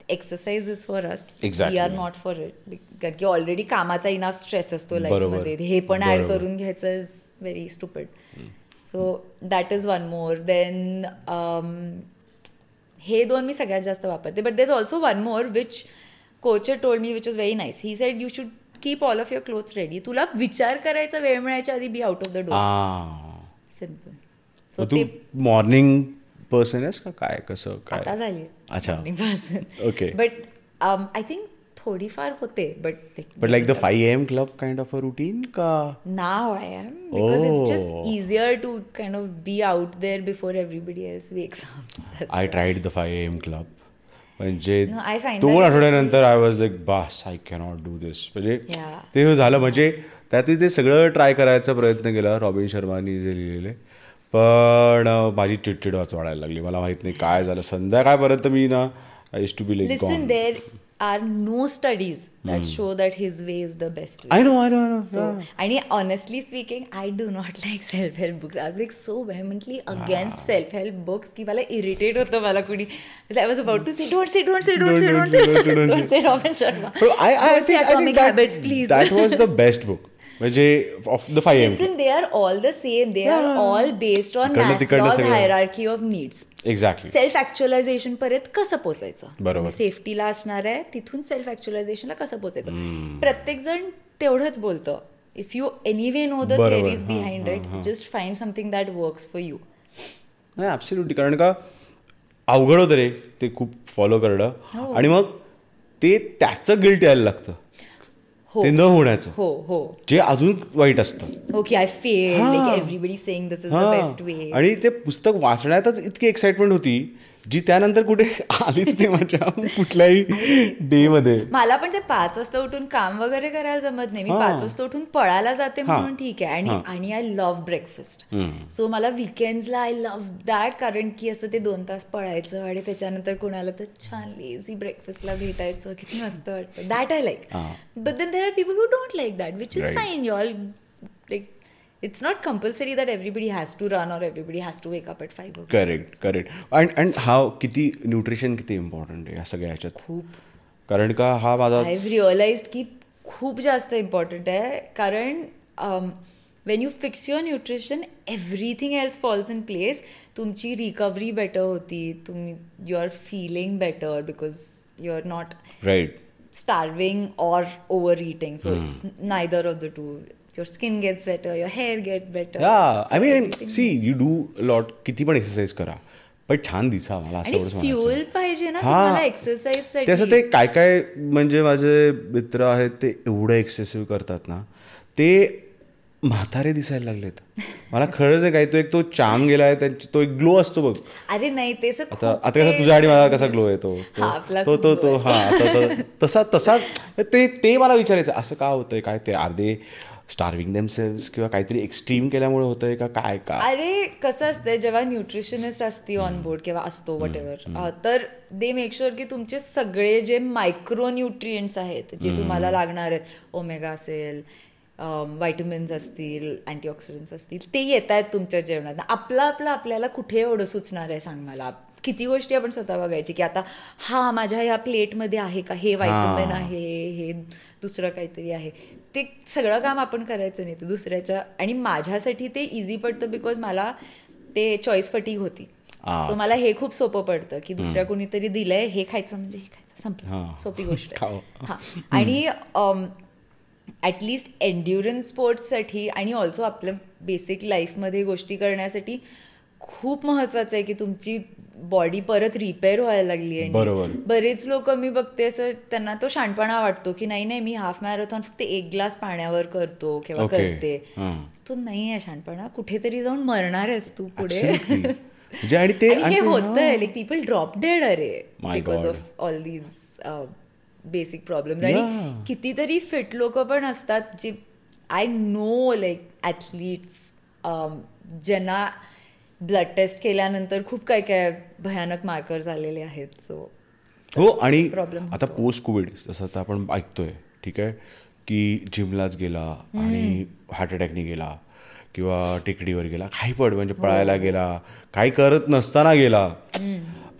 exercise is for us. We are not for it कारण की ऑलरेडी कामाचा इनाफ स्ट्रेस असतो. लाईफमध्ये हे पण बरोबर. करून घ्यायचं is very stupid so that is one more then हे दोन मी सगळ्यात जास्त वापरते. But there also one more which coach told me which was very nice he said you should keep all of your clothes ready तुला विचार करायचा वेळ मिळायच्या आधी be out of the door simple so Tu morning person आहेस का? काय कसं आता काय झाली अच्छा. Okay. बट आय थिंक थोडीफार होते but but like the five AM club kind of a routine का? Now I am because it's just Oh. easier to kind of be out there before everybody else wakes up. That's I tried the five AM club म्हणजे दोन आठवड्यानंतर आय वॉज लाईक बास आय कॅनॉट डू दिस म्हणजे. ते झालं म्हणजे त्यातही ते सगळं ट्राय करायचा प्रयत्न केला रॉबिन शर्मानी जे लिहिलेले. पण माझी चिडचिड वाच वाढायला लागली. मला माहीत नाही काय झालं. संध्याकाळपर्यंत मी ना I to be like there are no studies that mm. show that his way is the best way. I know, I know, I know. So, yeah. I mean, honestly speaking, I do not like self help books. I'm like so vehemently against ah. self help books ki mala irritate hota mala kuni. I was about to say, don't say, don't say, don't, don't say, don't, don't say, don't say, don't say, don't say Robin Sharma. Bro, I, I, don't I think, say Atomic I think that, Habits, please. That was the best book. म्हणजे of the five AM Listen, they are all the same. They are all based on इकडनं तिकडनं Maslow's सगळं. hierarchy of needs. Exactly self actualisation पर्यंत कसं पोचायचं बरोबर. सेफ्टीला असणार आहे तिथून सेल्फ ऍक्च्युअलायझेशनला कसं पोचायचं प्रत्येक जण तेवढंच बोलतं if you anyway know the बरोबर. थिअरीज हां, behind it. Just find something that works for you नाही ॲब्सल्युटली कारण का अवघड होतं रे ते खूप फॉलो करणं हो. आणि मग ते त्याचं गिल्ट यायला लागतं ते न होण्याचं. हो हो. जे अजून वाईट असतं. ओके आय फेल हां. Everybody saying this is the हां. बेस्ट वे आणि ते पुस्तक वाचण्यातच इतकी एक्साइटमेंट होती जी त्यानंतर कुठे आलीच नाही माझ्या कुठल्याही डे मध्ये मला पण ते पाच वाजता उठून काम वगैरे करायला जमत नाही मी. पाच वाजता उठून पळायला जाते. म्हणून ठीक आहे आणि. आणि आय लव्ह ब्रेकफास्ट सो मला विकेंड्सला आय लव्ह दॅट कारण की असं ते दोन तास पळायचं आणि त्याच्यानंतर कोणाला तर छान लेझी ब्रेकफास्टला भेटायचं किती मस्त वाटतं that I like. But then there are people who don't like that which is. Fine you all like it's not compulsory that everybody has to run or everybody has to wake up at five correct correct and and हा किती न्यूट्रिशन किती इम्पॉर्टंट आहे या सगळ्या ह्याच्यात? खूप. कारण का हा माझा आय रिअलाइज की खूप जास्त इम्पॉर्टंट आहे. कारण when you fix your nutrition everything else falls in place तुमची रिकव्हरी बेटर होती. तुम्ही you are feeling better because you are not right starving or overeating. So it's neither of the two. Your skin gets better, your hair gets better. या So I mean everything- see you do lot किती पण एक्सरसाइज करा पण छान दिसा मला असं एवढंच म्हणायचं. पाहिजे ना हा. तुम्हाला एक्सरसाइज ते असं ते काय काय म्हणजे माझे मित्र आहेत ते एवढं एक्सेसिव्ह करतात ना ते म्हातारे दिसायला लागलेत मला खरंच आहे काय तो एक तो चाम गेलाय त्यांची तो एक ग्लो असतो बघ अरे नाही ते आता कसं ते- तुझ्या आणि मला कसा ग्लो येतो हा, आपला तो तो तो glow हा तो- तसा तसा ते ते मला विचारायचं असं का होतंय काय ते अर्धे स्टार्विंग देमसेल्स किंवा काहीतरी एक्स्ट्रीम केल्यामुळे होतंय का? काय का? अरे कसं असतंय जेव्हा न्यूट्रिशनिस्ट असते ऑन बोर्ड किंवा असतो वट एव्हर तर दे मेक शुअर की तुमचे सगळे जे मायक्रो न्यूट्रिएंट्स आहेत जे तुम्हाला लागणार आहेत ओमेगा असेल व्हायटमिन्स असतील अँटीऑक्सिडंट्स असतील ते येत आहेत तुमच्या जेवणात. आपलं आपलं आपल्याला कुठे एवढं सुचणार आहे सांग मला? किती गोष्टी आपण स्वतः बघायची की आता हा माझ्या ह्या प्लेटमध्ये आहे का? हे व्हायटमिन आहे हे दुसरं काहीतरी आहे. ते सगळं काम आपण करायचं नाही ते दुसऱ्याच्या आणि माझ्यासाठी ते इझी पडतं बिकॉज मला ते चॉईस फटीक होती. सो मला हे खूप सोपं पडतं की दुसऱ्या कोणीतरी दिलंय हे खायचं म्हणजे हे खायचं. संपलं. सोपी गोष्ट. हा. आणि ॲटलिस्ट एन्ड्युरन्स स्पोर्ट्ससाठी आणि ऑल्सो आपल्या बेसिक लाईफमध्ये गोष्टी करण्यासाठी खूप महत्वाचं आहे की तुमची बॉडी परत रिपेअर व्हायला लागली आहे. बरेच लोक मी बघते असं त्यांना तो शाणपणा वाटतो की नाही नाही मी हाफ मॅरेथॉन फक्त एक ग्लास पाण्यावर करतो किंवा Okay. करते. तो नाही आहे शाणपणा कुठेतरी जाऊन मरणार आहेस तू पुढे. म्हणजे आणि ते हे होतंय लाईक पीपल ड्रॉप डेड अरे because. Of all these basic problems आणि. कितीतरी फिट लोक पण असतात जे आय नो लाईक ॲथलीट्स ज्यांना ब्लड टेस्ट केल्यानंतर खूप काय काय भयानक मार्कर्स आलेले आहेत सो हो आणि problem आता पोस्ट कोविड जसं आता आपण ऐकतोय ठीक आहे की जिमलाच गेला आणि हार्ट अटॅकने गेला किंवा टेकडीवर गेला काही पण म्हणजे पळायला गेला काही करत नसताना गेला.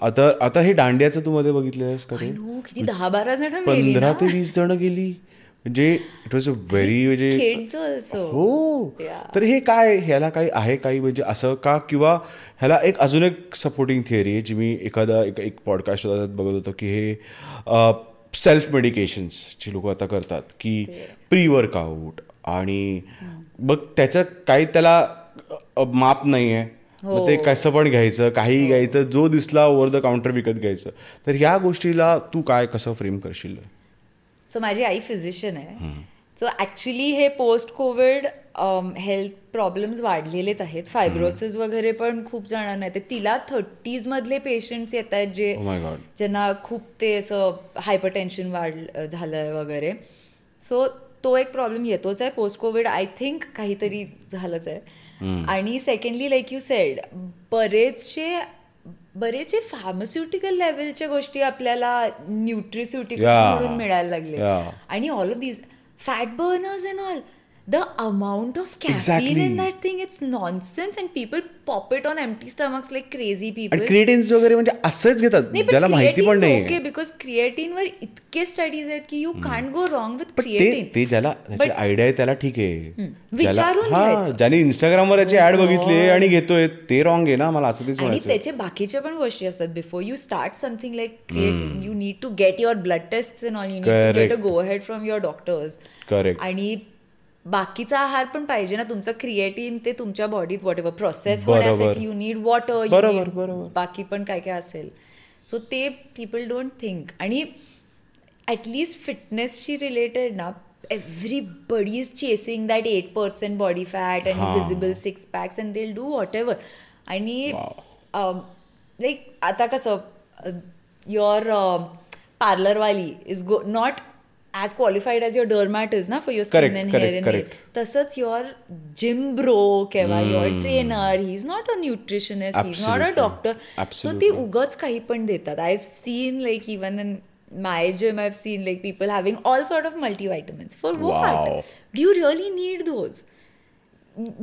आता आता हे दांड्याचं तू मध्ये बघितलेस का किती दहा बारा जण पंधरा ते वीस जण गेली. म्हणजे इट वॉज अ व्हेरी म्हणजे हो. तर हे काय ह्याला काही आहे काही म्हणजे असं का? किंवा ह्याला एक अजून एक सपोर्टिंग थिअरी आहे जी मी एखादा एक एक पॉडकास्ट बघत होतो की हे सेल्फ मेडिकेशन्सची लोक आता करतात की प्री वर्कआउट आणि बघ त्याचं काही त्याला माप नाही आहे मग ते कसं पण घ्यायचं काही घ्यायचं जो दिसला ओव्हर द काउंटर विकत घ्यायचं. तर ह्या गोष्टीला तू काय कसं फ्रेम करशील? सो माझी आई फिजिशियन आहे. सो ॲक्च्युली हे पोस्ट कोविड हेल्थ प्रॉब्लेम्स वाढलेलेच आहेत. फायब्रोसिस वगैरे पण खूप जणांना येते. तिला थर्टीज मधले पेशंट्स येत आहेत जे Oh. ज्यांना खूप ते असं हायपर टेन्शन वाढ झालंय वगैरे. सो तो एक प्रॉब्लेम येतोच आहे. पोस्ट कोविड आय थिंक काहीतरी झालंच आहे. आणि सेकंडली लाईक यू सेड बरेचसे बरेचसे फार्मास्युटिकल लेवलच्या गोष्टी आपल्याला न्यूट्रिस्युटिकल. म्हणून मिळायला लागले. आणि all of these fat burners and all the amount of caffeine Exactly. That thing it's nonsense and people pop it on empty stomachs like crazy आणि पीपल क्रिएटिन्स वगैरे म्हणजे असंच घेतात. ज्याला माहिती पण नाही ओके बिकॉज क्रिएटिनवर इतके स्टडीज आहेत की you can't go wrong with creatine ते ज्याला आयडिया आहे त्याला ठीक आहे. विचारून हा. ज्याने इंस्टाग्रामवर याची ऍड बघितली आणि घेतोय ते रॉंग आहे ना मला असं तेच आणि त्याचे बाकीच्या पण गोष्टी असतात. Before you start something like creatine you need to get your blood test and all you need to get a Correct. Go ahead from your doctors correct आणि बाकीचा आहार पण पाहिजे ना तुमचं क्रिएटिन ते तुमच्या बॉडीत वॉट एव्हर प्रोसेस. होण्यासाठी यू नीड वॉटर. बाकी पण काय काय असेल सो ते पीपल डोंट थिंक आणि ॲटलिस्ट फिटनेसशी रिलेटेड ना everybody is chasing that eight percent body fat. आणि visible six packs and they'll do whatever आणि लाईक आता कसं your पार्लरवाली is go not as qualified as your derm is ना for your skin and hair and correct. तसंच युअर जिम ब्रो किंवा your trainer he is not a nutritionist he is not a. Doctor so. ते उगच काही पण देतात. I have seen like even gym I have seen like people having all sort of multivitamins for what Wow. Do you really need those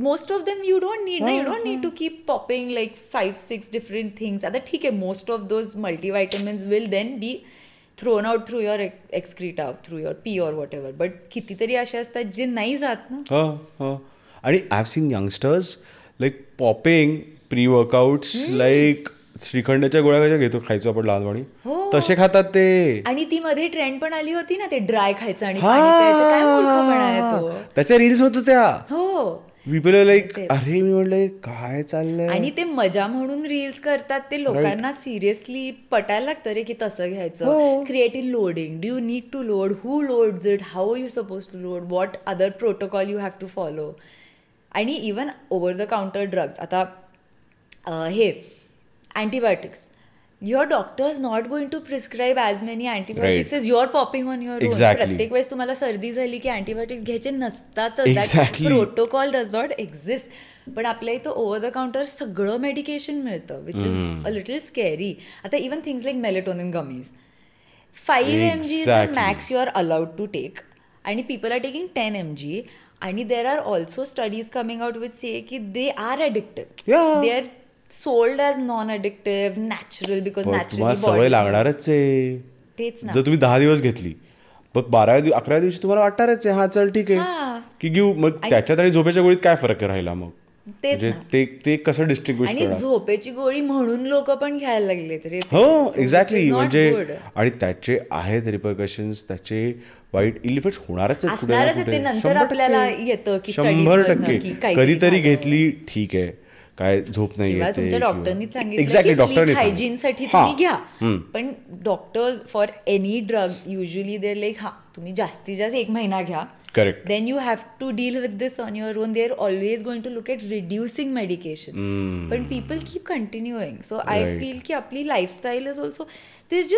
most of them you don't need na? You don't need to keep popping like five six different things. आता ठीक आहे most of those multivitamins will then be thrown out through your ex- excreta through your pee or whatever. But कितीतरी असे असतात जे नाही जात ना. आणि I have seen youngsters like popping pre workouts like श्रीखंडच्या गोळ्या कशा घेतो खायचो आपण लहानपणी हो. तसे खातात ते. आणि ती मध्ये ट्रेंड पण आली होती ना ते ड्राय खायचं आणि. त्याच्या रील्स होत त्या. हो. पीपल लाईक अरे मी म्हणलं काय चाललंय? आणि ते मजा म्हणून रील्स करतात ते लोकांना सिरियसली पटायला लागतं रे की तसं घ्यायचं. Creative loading do you need to load who load it how you suppose to load what other protocol you have to follow आणि even over the counter drugs आता हे antibiotics your doctor is not going to prescribe as many antibiotics is your popping on your. प्रत्येक वेळेस तुम्हाला सर्दी झाली की अँटीबायोटिक्स घ्यायचे नसतातच. प्रोटोकॉल डज नॉट एक्झिस्ट पण आपल्या इथं ओव्हर द काउंटर सगळं मेडिकेशन मिळतं which is a little scary आता even things like melatonin gummies five M G. Max you are allowed to take आणि people are taking ten M G आणि there are also studies coming out which say की they are Yeah. They are sold as non addictive natural because तुम्हाला सवय नॅचरली लागणारच आहे. तेच ना. जर तुम्ही दहा दिवस घेतली मग बाराव्या दिव- अकराव्या दिवशी तुम्हाला वाटणारच आहे हा चल ठीक. आहे. की घेऊ मग त्याच्यात आणि झोपेच्या गोळीत काय फरक राहिला मग? तेच म्हणजे. ते ते कसं डिस्टिंग्विश आणि झोपेची गोळी म्हणून लोक पण घ्यायला लागले तरी हो एक्झॅक्टली म्हणजे आणि त्याचे आहेत रिपरकशन्स त्याचे वाईट इलिफेक्ट होणारच असणारच ते. नंतर आपल्याला. येतं की शंभर टक्के. कधीतरी. घेतली ठीक आहे. काय झोप नाही येते तुमच्या डॉक्टरनी सांगितलं की डॉक्टरनी. तुम्ही घ्या. पण doctors for any drug usually they like हा तुम्ही जास्तीत जास्त एक महिना घ्या Correct. Then you have to deal with this on your own they are always going to look at reducing medication पण people keep continuing so I. Feel की आपली lifestyle is also this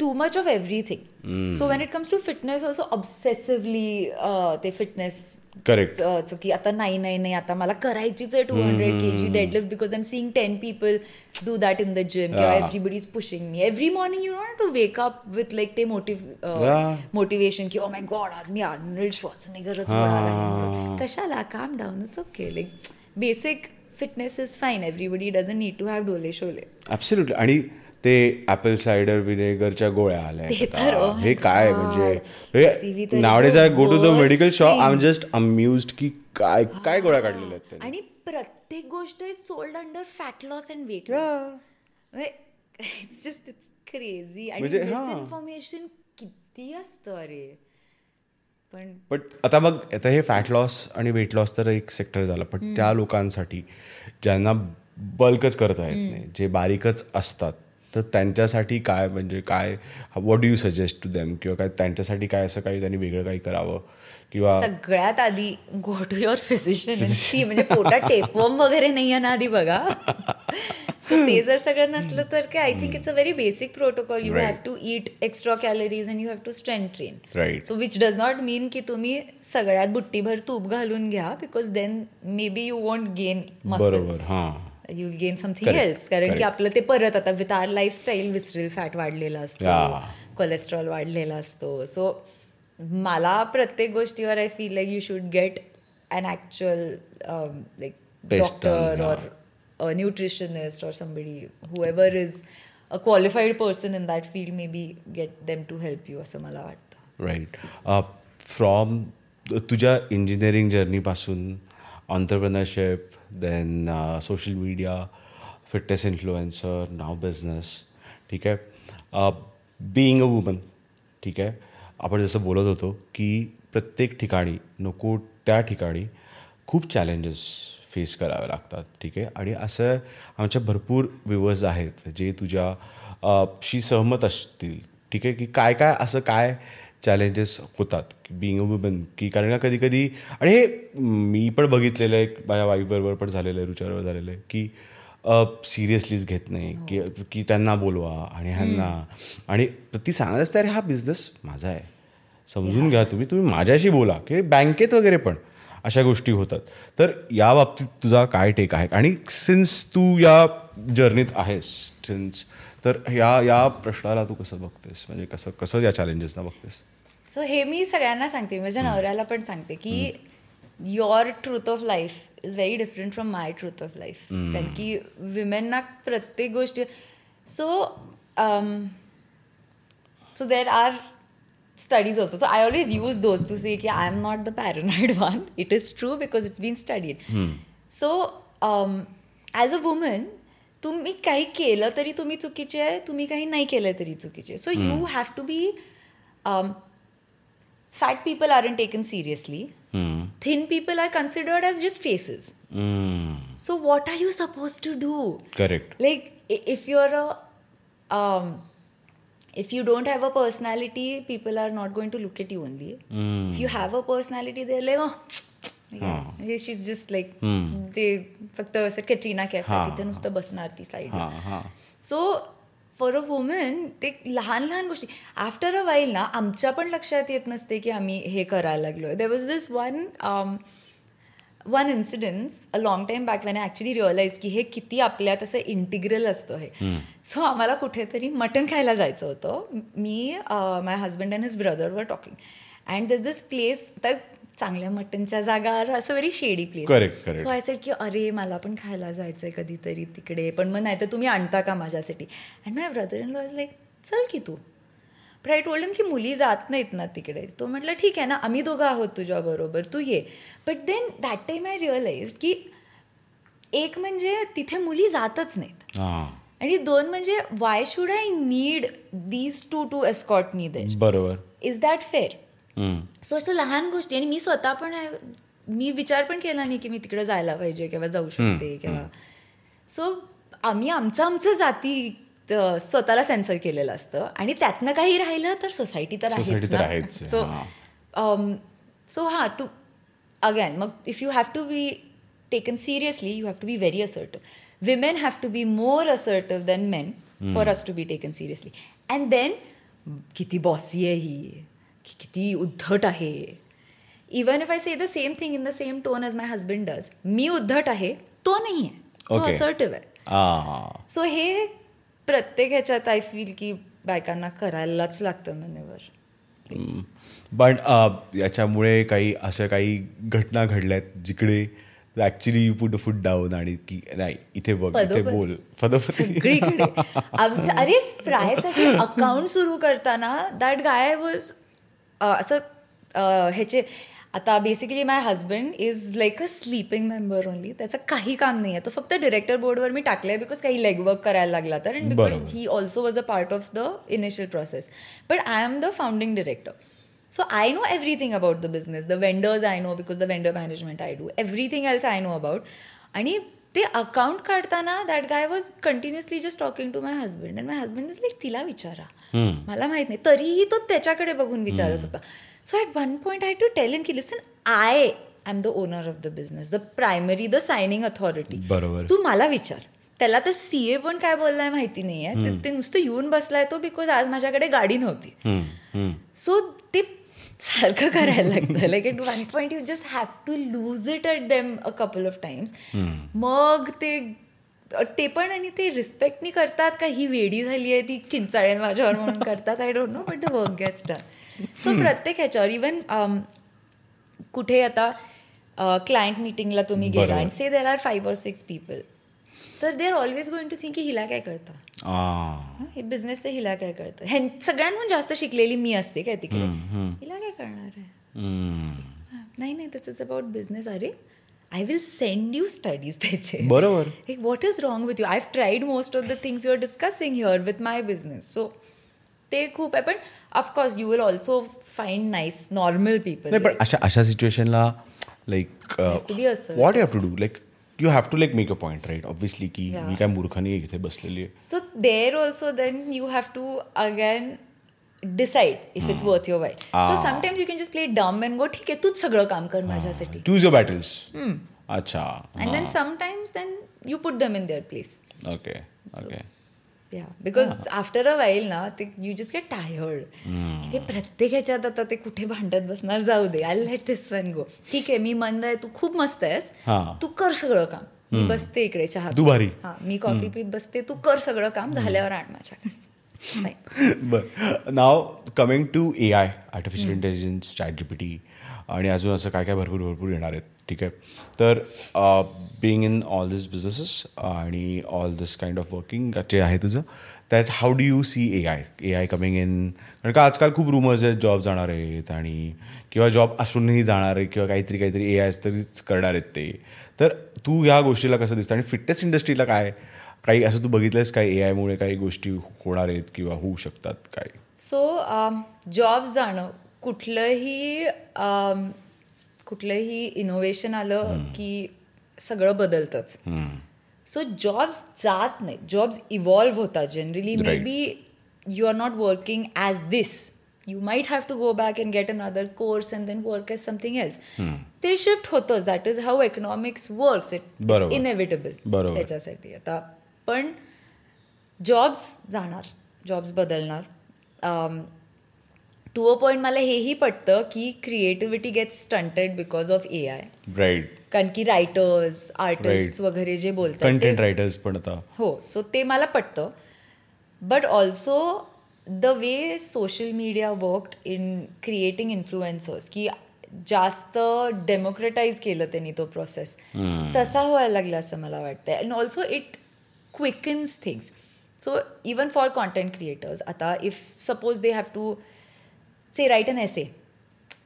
is just too much of everything so when it comes to fitness also obsessively ते फिटनेस करेक्ट च- की आता नाही नाही नाही आता मला करायचीच आहे two hundred K G deadlift because I am seeing ten people do that in the gym किंवा Yeah. Everybody is pushing me every morning you not to wake up with like ते मोटिव Yeah. मोटिवेशन की ओ माय गॉड आज मी आर्नल्ड श्वॉर्सनेगरच होणार आहे. म्हणून. कशाला? Calm down it's okay like basic fitness is fine everybody doesn't need to have डोले शोले ऍब्सोल्युटली आणि ते ऍपल सायडर विनेगरच्या गोळ्या आल्या oh हे काय. म्हणजे nowadays I go to the medical shop. I am just amused की काय काय गोळ्या काढलेल्या आहेत त्यांनी. आणि प्रत्येक गोष्ट is sold under fat loss and weight loss it's just it's crazy आणि म्हणजे, हा. मिसइन्फॉर्मेशन किती असतं अरे. पण बट आता मग आता हे फॅट लॉस आणि वेट लॉस तर एक सेक्टर झालं पण त्या लोकांसाठी ज्यांना बल्कच करता येत नाही जे बारीकच असतात तर त्यांच्यासाठी काय म्हणजे काय what do you suggest to them किंवा काय त्यांच्यासाठी काय असं काही त्यांनी वेगळं काही करावं? किंवा सगळ्यात आधी गो टू युअर फिजिशियन म्हणजे पोटात टेपवम वगैरे नाही आहे ना आधी बघा. ते जर सगळं नसलं तर काय I think it's a very basic protocol you. Have to eat extra calories and you have to strength train. So which does not mean की तुम्ही सगळ्यात बुट्टीभर तूप घालून घ्या because then maybe you won't gain muscle you'll gain something else कारण की. आपलं ते परत आता विथ आर लाईफस्टाईल विसरेल फॅट वाढलेला असतो. कोलेस्ट्रॉल वाढलेला असतो. सो मला प्रत्येक गोष्टीवर I feel like you should get an actual like doctor और a nutritionist or somebody whoever is a qualified person in that field maybe get them to help you असं मला वाटतं. राईट फ्रॉम तुझ्या engineering जर्नीपासून entrepreneurship then social media fitness influencer नाव बिझनेस ठीक आहे बिईंग अ वुमन ठीक आहे आपण जसं बोलत होतो की प्रत्येक ठिकाणी नको त्या ठिकाणी खूप चॅलेंजेस फेस करावे लागतात ठीक आहे? आणि असं आमच्या भरपूर व्ह्युअर्स आहेत जे तुझ्या uh, शी सहमत असतील ठीक आहे? की काय काय असं काय चॅलेंजेस होतात. की बिईंग अ वुमन की कारण का कधी कधी आणि हे मी पण बघितलेलं आहे माझ्या वाईफबरोबर पण झालेलं आहे रुचारवर झालेलं आहे की सिरियसलीच घेत नाही. की की त्यांना बोलवा आणि ह्यांना. आणि ती सांगत असते अरे हा बिझनेस माझा आहे. समजून घ्या तुम्ही. तुम्ही माझ्याशी बोला. की बँकेत वगैरे पण अशा गोष्टी होतात. तर या बाबतीत तुझा काय टेक आहे? आणि सिन्स तू या जर्नीत आहेस सिन्स तर या या प्रश्नाला तू कसं बघतेस? म्हणजे कसं कसं या चॅलेंजेसना बघतेस? सो हे मी सगळ्यांना सांगते माझ्या नवऱ्याला पण सांगते की your truth of life is very different from my truth of life कारण की विमेनना प्रत्येक गोष्टी so so there are studies also. So I always use those to say कि I am not the paranoid one. It is true because it's been studied. So um, as a woman, तुम्ही काही केलं तरी तुम्ही चुकीचे आहे तुम्ही काही नाही केलं तरी चुकीचे so you have to be fat people are taken seriously thin people are considered as just faces so what are you suppose to do correct i- if you're a um if you don't have a personality people are not going to look at you only if you have a personality they're like oh she's just like ते फक्त असं कॅटरीना कॅफ. तिथे नुसतं बसणार ती side so for a woman ते लहान लहान गोष्टी. आफ्टर अ वाईल ना आमच्या पण लक्षात येत नसते की आम्ही हे करायला लागलोय. There was this one one incidence a long time back when I actually realise की हे किती आपल्यात असं इंटिग्रल असतं हे. सो आम्हाला कुठेतरी मटण खायला जायचं होतं. मी my husband and his brother were talking and this this place तर चांगल्या मटनच्या जागा असं very shady place correct. So I said की अरे मला पण खायला जायचंय कधीतरी तिकडे. पण मग नाही तर तुम्ही आणता का माझ्यासाठी? And my brother in law is like चल की तू. पण आय टोल्ड की मुली जात नाहीत ना तिकडे. तो म्हटलं ठीक आहे ना आम्ही दोघं आहोत तुझ्याबरोबर तू ये. But then that time I realise की एक म्हणजे तिथे मुली जातच नाहीत. आणि दोन म्हणजे why should I need these two to escort me they बरोबर. Is that fair. सो असं लहान गोष्टी आणि मी स्वतः पण आहे- मी विचार पण केला नाही की मी तिकडे जायला पाहिजे किंवा जाऊ शकते किंवा सो आम्ही आमचं आमचं जाती स्वतःला सेन्सर केलेलं असतं. आणि त्यातनं काही राहिलं तर सोसायटी तर आहेच, सो. सो हां. टू अगेन मग if you have to be taken seriously you have to be very assertive women have to be more assertive than men for us to be taken seriously and then किती बॉसी आहे ही. की किती उद्धट आहे. Even if I say the same thing in the same tone as my husband does मी उद्धट आहे तो नाही आहे तो. असर्टिव्ह आहे. सो हे प्रत्येक ह्याच्यात आय फील की बायकांना करायलाच लागतं मनेवर पण याच्यामुळे काही अशा काही घटना घडल्यात जिकडे actually you put foot down आणि की नाही इथे बघ इथे. बोल सगळीकडे. आमच्या अरे प्रायसाठी अकाउंट सुरू करताना दॅट गाय वॉज असं ह्याचे आता basically my husband is like a sleeping member only त्याचं काही काम नाही आहे तो फक्त डिरेक्टर बोर्डवर मी टाकलंय बिकॉज काही लेग वर्क करायला लागला तर and because. He also was a part of the initial process but I am the founding director So I know everything about the business. The vendors I know because the vendor management I do. Everything else I know about. आणि ते अकाउंट काढताना that guy was continuously just talking to my husband and my husband is like तिला विचारा. मला माहीत नाही. तरीही तो त्याच्याकडे बघून विचारत होता. So at one point I to tell him की listen I I am the owner of the business the primary the signing authority बरोबर. तू मला विचार. त्याला तर सी ए पण काय बोललाय माहिती नाही आहे ते नुसतं येऊन बसलाय तो बिकॉज आज माझ्याकडे गाडी नव्हती. सो सारखं करायला लागतं. Like at one point you just have to lose it at them a couple of times मग ते ते पण आणि ते रिस्पेक्टनी करतात का? ही वेडी झाली आहे ती किंचाळे माझ्यावर म्हणून करतात. I don't know but the work gets done so प्रत्येक ह्याच्यावर इवन कुठे आता क्लायंट मिटिंगला तुम्ही गेला. आणि say there are five or six people तर they are always going to think की हिला काय कळतं? हे बिझनेसचं हिला काय कळतं? सगळ्यांहून जास्त शिकलेली मी असते काय तिकडे? हिला काय कळणार आहे? नाही नाही दिस इज अबाउट बिझनेस अरे I will send you studies त्याचे. बरोबर. What is wrong with you I tried most of the things you are discussing here with my business so ते खूप आहे पण of course you will also find nice normal people पण अशा अशा सिच्युएशनला like. What you have to do like you have to like make a point right obviously की. मी काय मूर्खानी इथे बसलेली आहे So there also then you have to again decide if it's worth your while. So Ah. sometimes you can just play dumb and go, ठीक आहे तूच सगळं काम कर माझ्यासाठी. चूज युअर बॅटल्स अच्छा And then sometimes then you put them in their place. Okay okay Yeah. Because after a while ना ते you just get tired. की ते प्रत्येक ह्याच्यात आता ते कुठे भांडत बसणार जाऊ दे. I let this one go ठीक आहे मी मंद आहे तू खूप मस्त आहेस. हा. तू कर सगळं काम. मी बसते इकडे चहा. भारी. हा मी कॉफी पीत बसते. तू कर सगळं काम झाल्यावर आण माझ्याकडे. बर. Now coming to A I artificial intelligence chat G P T आणि अजून असं काय काय भरपूर भरपूर येणार आहेत. ठीक आहे. तर being in all this businesses आणि all this kind of working जे आहे तुझं त्यात how do you see A I A I coming in कारण का आजकाल खूप रुमर्स आहेत जॉब जाणार आहेत आणि किंवा जॉब असूनही जाणार आहे किंवा काहीतरी काहीतरी ए आय तरीच करणार आहेत ते. तर तू ह्या गोष्टीला कसं दिसतं? आणि फिटनेस इंडस्ट्रीला काय? काही असं तू बघितलंस काय ए आयमुळे काही गोष्टी होणार आहेत किंवा होऊ शकतात काय? सो जॉब जाणं कुठलंही um, कुठलंही इनोव्हेशन आलं की सगळं बदलतंच. सो जॉब्स जात नाही जॉब्स इव्हॉल्व्ह होतात generally maybe you are not working as this you might have to go back and get another course and then work as something else ते शिफ्ट होतंच. That is how economics works it. Inevitable. त्याच्यासाठी. आता पण जॉब्स जाणार. जॉब्स बदलणार. टू अ पॉईंट मला हेही पटतं की creativity get stunted because of A I right कारण की रायटर्स आर्टिस्ट. वगैरे जे बोलतात कंटेंट रायटर्स पण आता. हो सो ते मला पटतं. But also the way social media worked in creating influencers की जास्त डेमोक्रेटाईज केलं त्यांनी तो प्रोसेस तसा व्हायला लागला असं मला वाटतं and also it quickens things so even for content creators आता if suppose they have to say right an essay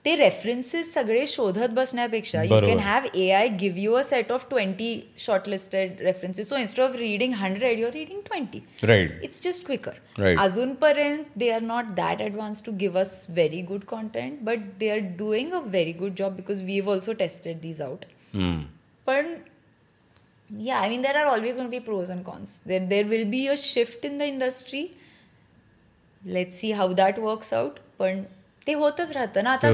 ते रेफरन्सेस सगळे शोधत बसण्यापेक्षा यू बरोबर. Can have A I give you a set of twenty shortlisted references so instead of reading hundred your reading twenty right it's just quicker Right. अजूनपर्यंत they are not that advance to give us very good content but they are doing a very good job because we have also tested these out पण yeah i mean there are always going to be pros and cons. There there will be a shift in the industry. Let's see how that works out. पण ते होतच राहतं ना. आता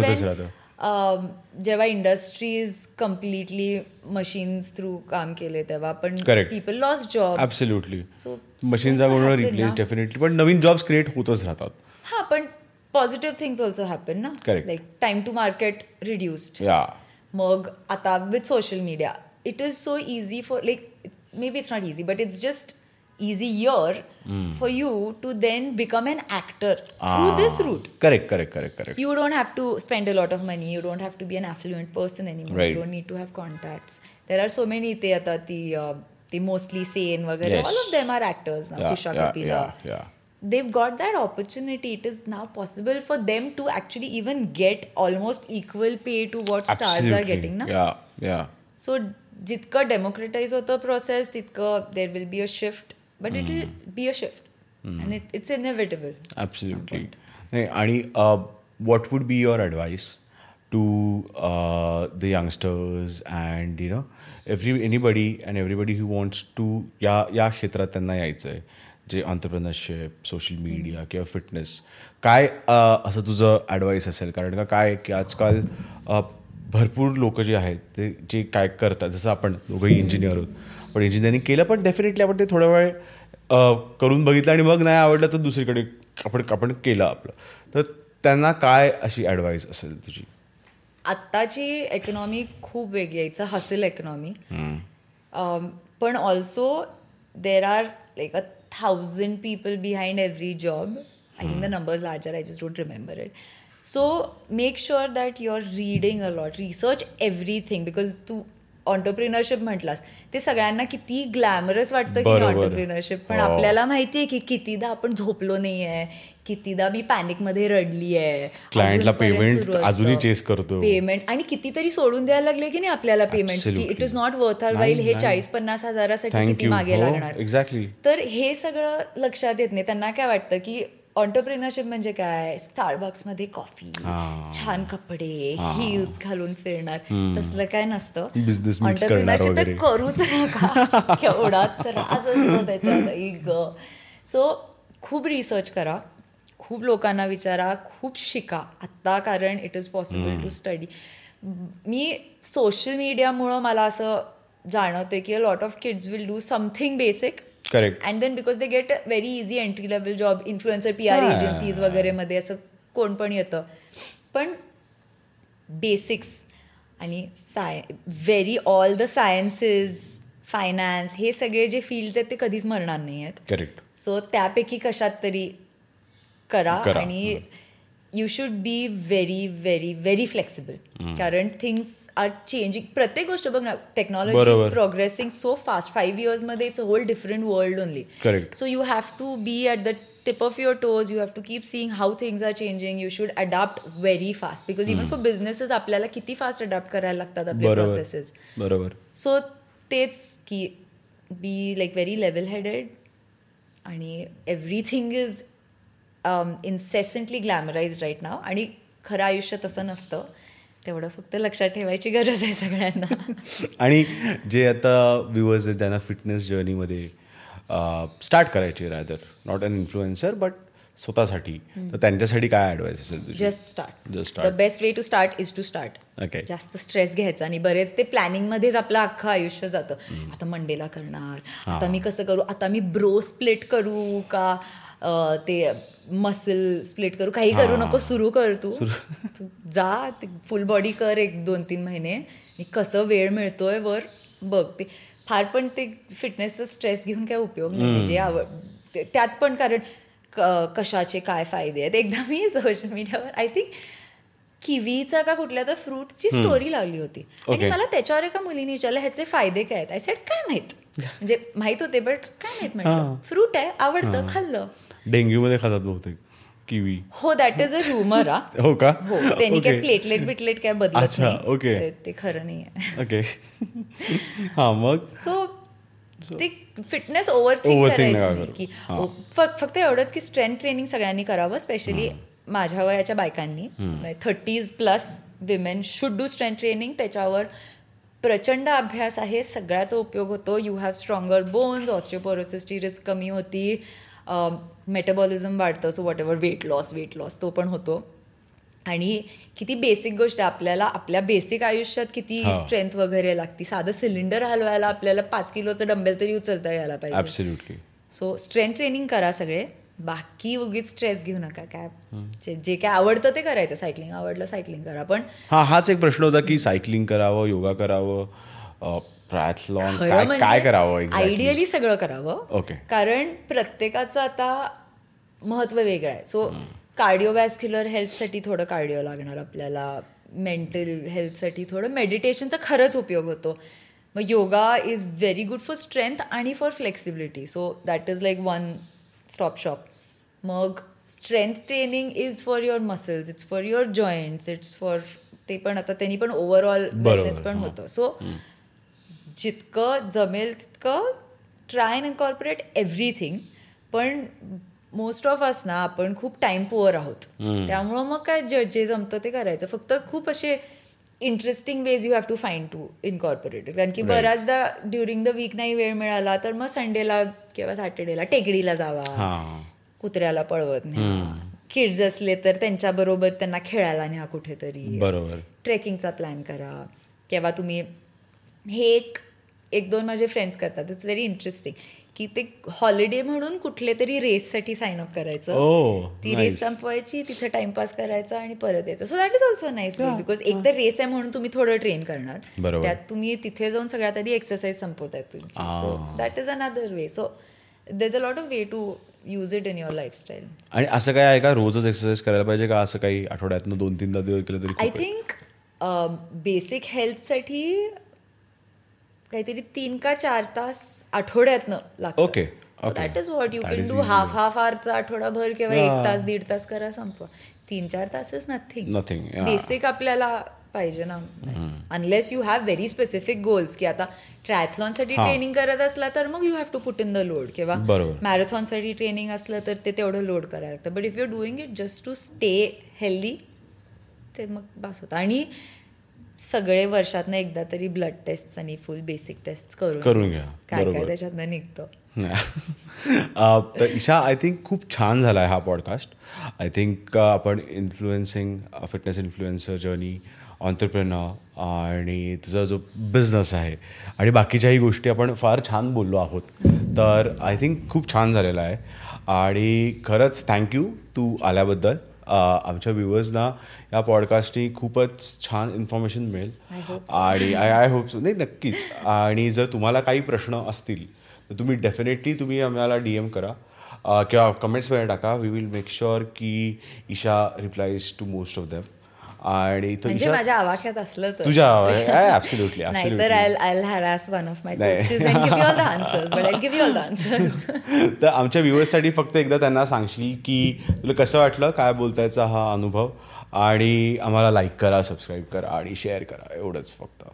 जेव्हा इंडस्ट्रीज कम्प्लिटली मशीन्स थ्रू काम केले तेव्हा पण. पीपल लॉस जॉब गुण happen रिप्लेस. डेफिनेटली पण नवीन जॉब्स क्रिएट होतच राहतात. हा पण पॉझिटिव्ह थिंग्स ऑल्सो हॅपन ना. Like time to market reduced मग आता with social media it is so easy for like maybe it's not easy but it's just Easy year for you to then become an actor through this route correct correct correct correct you don't have to spend a lot of money you don't have to be an affluent person anymore Right. you don't need to have contacts there are so many ते आता ती uh, ती mostly sane वगैरे Yes. all of them are actors now Yeah, kusha yeah, kapila yeah, yeah. they've got that opportunity it is now possible for them to actually even get almost equal pay to what stars are getting na या या so जितकं डेमोक्रेटाईज होतं प्रोसेस तितकं there will be a shift but it will be a shift and it it's inevitable absolutely नाही आणि what would be your advice to the youngsters and you know every anybody and everybody who wants to या या क्षेत्रात त्यांना यायचं आहे जे ऑन्टरप्रिनरशिप सोशल मीडिया किंवा फिटनेस काय असं तुझं ॲडवाईस असेल कारण का काय की आजकाल भरपूर लोक जे आहेत ते जे काय करतात जसं आपण दोघंही इंजिनियर आहोत पण इंजिनिअरिंग केलं पण डेफिनेटली आपण ते थोडा वेळ करून बघितलं आणि मग नाही आवडलं तर दुसरीकडे आपण आपण केलं आपलं. तर त्यांना काय अशी ॲडवाईस असेल तुझी? आत्ताची इकॉनॉमी खूप वेगळी आहे हसल इकॉनॉमी पण also there are like a thousand people behind every job I think the numbers larger I just don't remember it so make sure that you are reading a lot research everything because Tu entrepreneurship म्हटलास ते सगळ्यांना किती ग्लॅमरस वाटतं की. ऑन्टरप्रिनरशिप पण हो. आपल्याला माहिती आहे की कितीदा आपण झोपलो नाही आहे कितीदा मी पॅनिकमध्ये रडली आहे Client ला अजूनपर्यंत payment सुरू असतं. अजूनही chase करतो. पेमेंट आणि कितीतरी सोडून द्यायला लागले की नाही आपल्याला पेमेंट की. It is not worth our while हे. चाळीस पन्नास हजारासाठी किती. मागे हो, लागणार exactly. तर हे सगळं लक्षात येत नाही त्यांना काय वाटतं की ऑन्टरप्रिनरशिप म्हणजे काय? स्टारबक्समध्ये कॉफी. छान कपडे हिल्स घालून फिरणार. तसलं काय नसतं. Entrepreneurship तर. करूच नका. केवढा त्रास असतो त्याच्यात सो खूप रिसर्च करा. खूप लोकांना विचारा. खूप शिका. आत्ता कारण it is possible to study me social मीडियामुळं मला असं जाणवते की a lot of kids will do something basic correct and then because they get very easy entry level job influencer P R. Agencies वगैरे मध्ये असं कोण पण येतं. पण बेसिक्स आणि साय very all the sciences finance हे सगळे जे फील्ड्स आहेत ते कधीच मरणार नाही आहेत करेक्ट सो त्यापैकी कशात तरी करा. आणि you should be very very very flexible कारण थिंग्स आर चेंजिंग प्रत्येक गोष्ट बघ ना technology. Is progressing so fast five इयर्समध्ये it's a whole different world only Correct. So you have to be at the tip of your toes you have to keep seeing how things are changing you should adapt very fast because even for businesses आपल्याला किती फास्ट अडॅप्ट करायला लागतात आपले प्रोसेसेस बरोबर. सो तेच की be like very level headed आणि everything is incessantly glamorise right now आणि खरं आयुष्य तसं नसतं. तेवढं फक्त लक्षात ठेवायची गरज आहे सगळ्यांना. आणि जे आता व्ह्युअर्स आहेत ज्यांना फिटनेस जर्नीमध्ये स्टार्ट करायची rather not an influencer but स्वतःसाठी तर त्यांच्यासाठी काय ॲडवाईस असेल just start Just the. Best way to start is to start Okay. जास्त स्ट्रेस घ्यायचा आणि बरेच ते प्लॅनिंग मध्येच आपलं अख्खं आयुष्य जातं. आता मंडेला करणार. आता मी कसं करू? आता मी ब्रो स्प्लिट करू का? ते मसल स्प्लिट करू. काही करू नको सुरू कर तू. जा फुल बॉडी कर एक दोन तीन महिने. कसं वेळ मिळतोय वर बघ. ते फार पण ते फिटनेसचा स्ट्रेस घेऊन काय उपयोग नाही. जे आवड त्यात पण कारण कशाचे काय फायदे आहेत. एकदा मी सोशल मीडियावर आय थिंक किवीचा का कुठल्या तर फ्रूटची स्टोरी लावली होती. आणि. मला त्याच्यावर एका मुलीने विचारलं ह्याचे फायदे काय आहेत? आय सेड काय माहीत? म्हणजे माहीत होते बट काय माहीत म्हटलं. फ्रूट आहे आवडतं खाल्लं. डेंग्यूमध्ये खातात बहुतेक किवी. हो दॅट इज अ ह्युमर हा. हो का? हो त्यांनी काय. प्लेटलेट बिटलेट काय बदलत अच्छा, नाही. okay. ते- खरं नाही आहे. ओके हां मग? सो ते फिटनेस ओव्हर थिंक नका करायची. की. हां. फक्त एवढंच की स्ट्रेंथ ट्रेनिंग सगळ्यांनी करावं स्पेशली माझ्या वयाच्या बायकांनी. Thirties plus women should do strength training त्याच्यावर प्रचंड अभ्यास आहे सगळ्याचा उपयोग होतो. यू हॅव स्ट्रॉंगर बोन्स ऑस्टिओपोरोसिसची रिस्क कमी होती. मेटाबॉलिझम वाढतं so whatever weight loss weight loss तो पण होतो. आणि किती बेसिक गोष्ट आहे आपल्याला आपल्या बेसिक आयुष्यात किती हा. स्ट्रेंथ वगैरे लागते. साधं सिलेंडर हलवायला आपल्याला पाच किलोचं डंबेल तरी उचलता यायला पाहिजे. सो स्ट्रेंथ ट्रेनिंग करा सगळे. बाकी उगीच स्ट्रेस घेऊ नका. काय जे- जे काय आवडतं ते करायचं. सायकलिंग आवडलं सायकलिंग करा. पण हां हाच एक प्रश्न होता की सायकलिंग करावं योगा करावं ट्रायथलॉन काय म्हणजे काय करावं? आयडियली सगळं करावं. Okay. कारण प्रत्येकाचं आता महत्त्व वेगळं आहे. सो कार्डिओवॅस्क्युलर हेल्थसाठी थोडं कार्डिओ लागणार आपल्याला. मेंटल हेल्थसाठी थोडं मेडिटेशनचा खरंच उपयोग होतो. मग yoga is very good for strength आणि for flexibility so that is like one stop shop मग strength training is for your muscles it's for your joints it's for ते पण आता त्यांनी पण ओव्हरऑल वेलनेस पण. होतं. सो जितकं जमेल तितकं ट्राय अँड इन्कॉर्पोरेट एव्हरीथिंग पण मोस्ट ऑफ अस ना आपण खूप टाइम पुअर आहोत. त्यामुळं मग काय जे जे जमतं ते करायचं. फक्त खूप असे interesting ways you have to find to incorporated कारण की. बऱ्याचदा ड्युरिंग द वीक नाही वेळ मिळाला तर मग संडेला किंवा सॅटर्डेला टेकडीला जावा. कुत्र्याला पळवत न्या. किड्स असले तर त्यांच्याबरोबर त्यांना खेळायला न्या कुठेतरी. बरोबर. ट्रेकिंगचा प्लॅन करा. किंवा तुम्ही हे एक एक दोन माझे फ्रेंड्स करतात. इट्स व्हेरी इंटरेस्टिंग की ते हॉलिडे म्हणून कुठले तरी रेससाठी साइन अप करायचं. Oh, ती nice. रेस संपवायची तिथे टाइमपास करायचा आणि परत यायचं. So that is also nice because एकदा रेस आहे म्हणून तुम्ही थोडं ट्रेन करणार. त्यात तुम्ही तिथे जाऊन सगळ्यात आधी एक्सरसाइज संपवताय तुमची. So that is another way so is a lot of way to use it in your lifestyle आणि असं काय आहे का? रोजच एक्सरसाइज करायला पाहिजे का? असं काही आठवड्यातनं दोन तीनदा दिवस केलं तरी आय? थिंक बेसिक हेल्थसाठी काहीतरी तीन का चार तास आठवड्यातनं लागतं okay. That is what you can do. Half half आवरचा आठवडाभर किंवा. एक तास दीड तास करा संपवा तीन चार तास इज नथिंग yeah. बेसिक आपल्याला पाहिजे ना unless you have very specific goals की आता ट्रायथलॉनसाठी. ट्रेनिंग करत असला तर मग you have to put in the load किंवा. मॅरेथॉनसाठी ट्रेनिंग असलं तर ते तेवढं लोड करायला लागतं but if you doing it just to stay healthy ते मग बास होतं आणि सगळे वर्षातनं एकदा तरी ब्लड टेस्ट आणि फुल बेसिक टेस्ट करून करून घ्या. काय काय. त्याच्यातनं निघतं. तर ईशा आय थिंक खूप छान झाला आहे हा पॉडकास्ट आय थिंक आपण influencing fitness influencer journey entrepreneur आणि तुझा जो बिझनेस आहे आणि बाकीच्याही गोष्टी आपण फार छान बोललो आहोत. तर आय थिंक खूप छान झालेलं आहे. आणि खरंच थँक्यू तू आल्याबद्दल. आमच्या व्ह्युअर्सना या पॉडकास्टनी खूपच छान इन्फॉर्मेशन मिळेल. आणि आय आय होप नाही नक्कीच. आणि जर तुम्हाला काही प्रश्न असतील तर तुम्ही डेफिनेटली तुम्ही आम्हाला डी एम करा. किंवा कमेंट्समध्ये टाका. वी विल मेक शुअर की Isha replies to most of them आणि तो म्हणजे माझ्या आवाक्यात असलं तर. तुझ्या I I harass one of my नाही. Coaches and give all the answers but I give all the answers तर आमच्या व्ह्युअर्ससाठी फक्त एकदा त्यांना सांगशील की तुला कसं वाटलं काय बोलतायचा हा अनुभव? आणि आम्हाला लाईक करा सबस्क्राईब करा आणि शेअर करा एवढंच फक्त.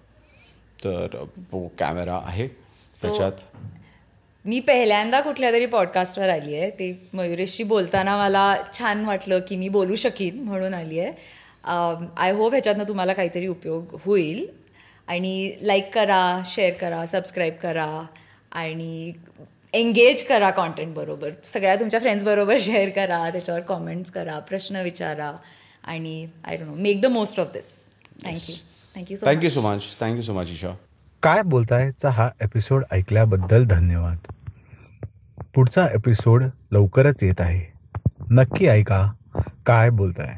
तर तो कॅमेरा आहे. त्याच्यात मी पहिल्यांदा कुठल्या तरी पॉडकास्टवर आली आहे ते मयुरेशशी बोलताना मला छान वाटलं की मी बोलू शकीन म्हणून आली आहे आय होप ह्याच्यातनं तुम्हाला काहीतरी उपयोग होईल. आणि लाईक करा शेअर करा सबस्क्राईब करा आणि एंगेज करा कॉन्टेंट बरोबर. सगळ्या तुमच्या फ्रेंड्सबरोबर शेअर करा त्याच्यावर कॉमेंट्स करा प्रश्न विचारा आणि I don't know make the most of this thank you thank you so thank you so much thank you so much Isha काय बोलतायचा हा एपिसोड ऐकल्याबद्दल धन्यवाद. पुढचा एपिसोड लवकरच येत आहे. नक्की ऐका. काय बोलताय?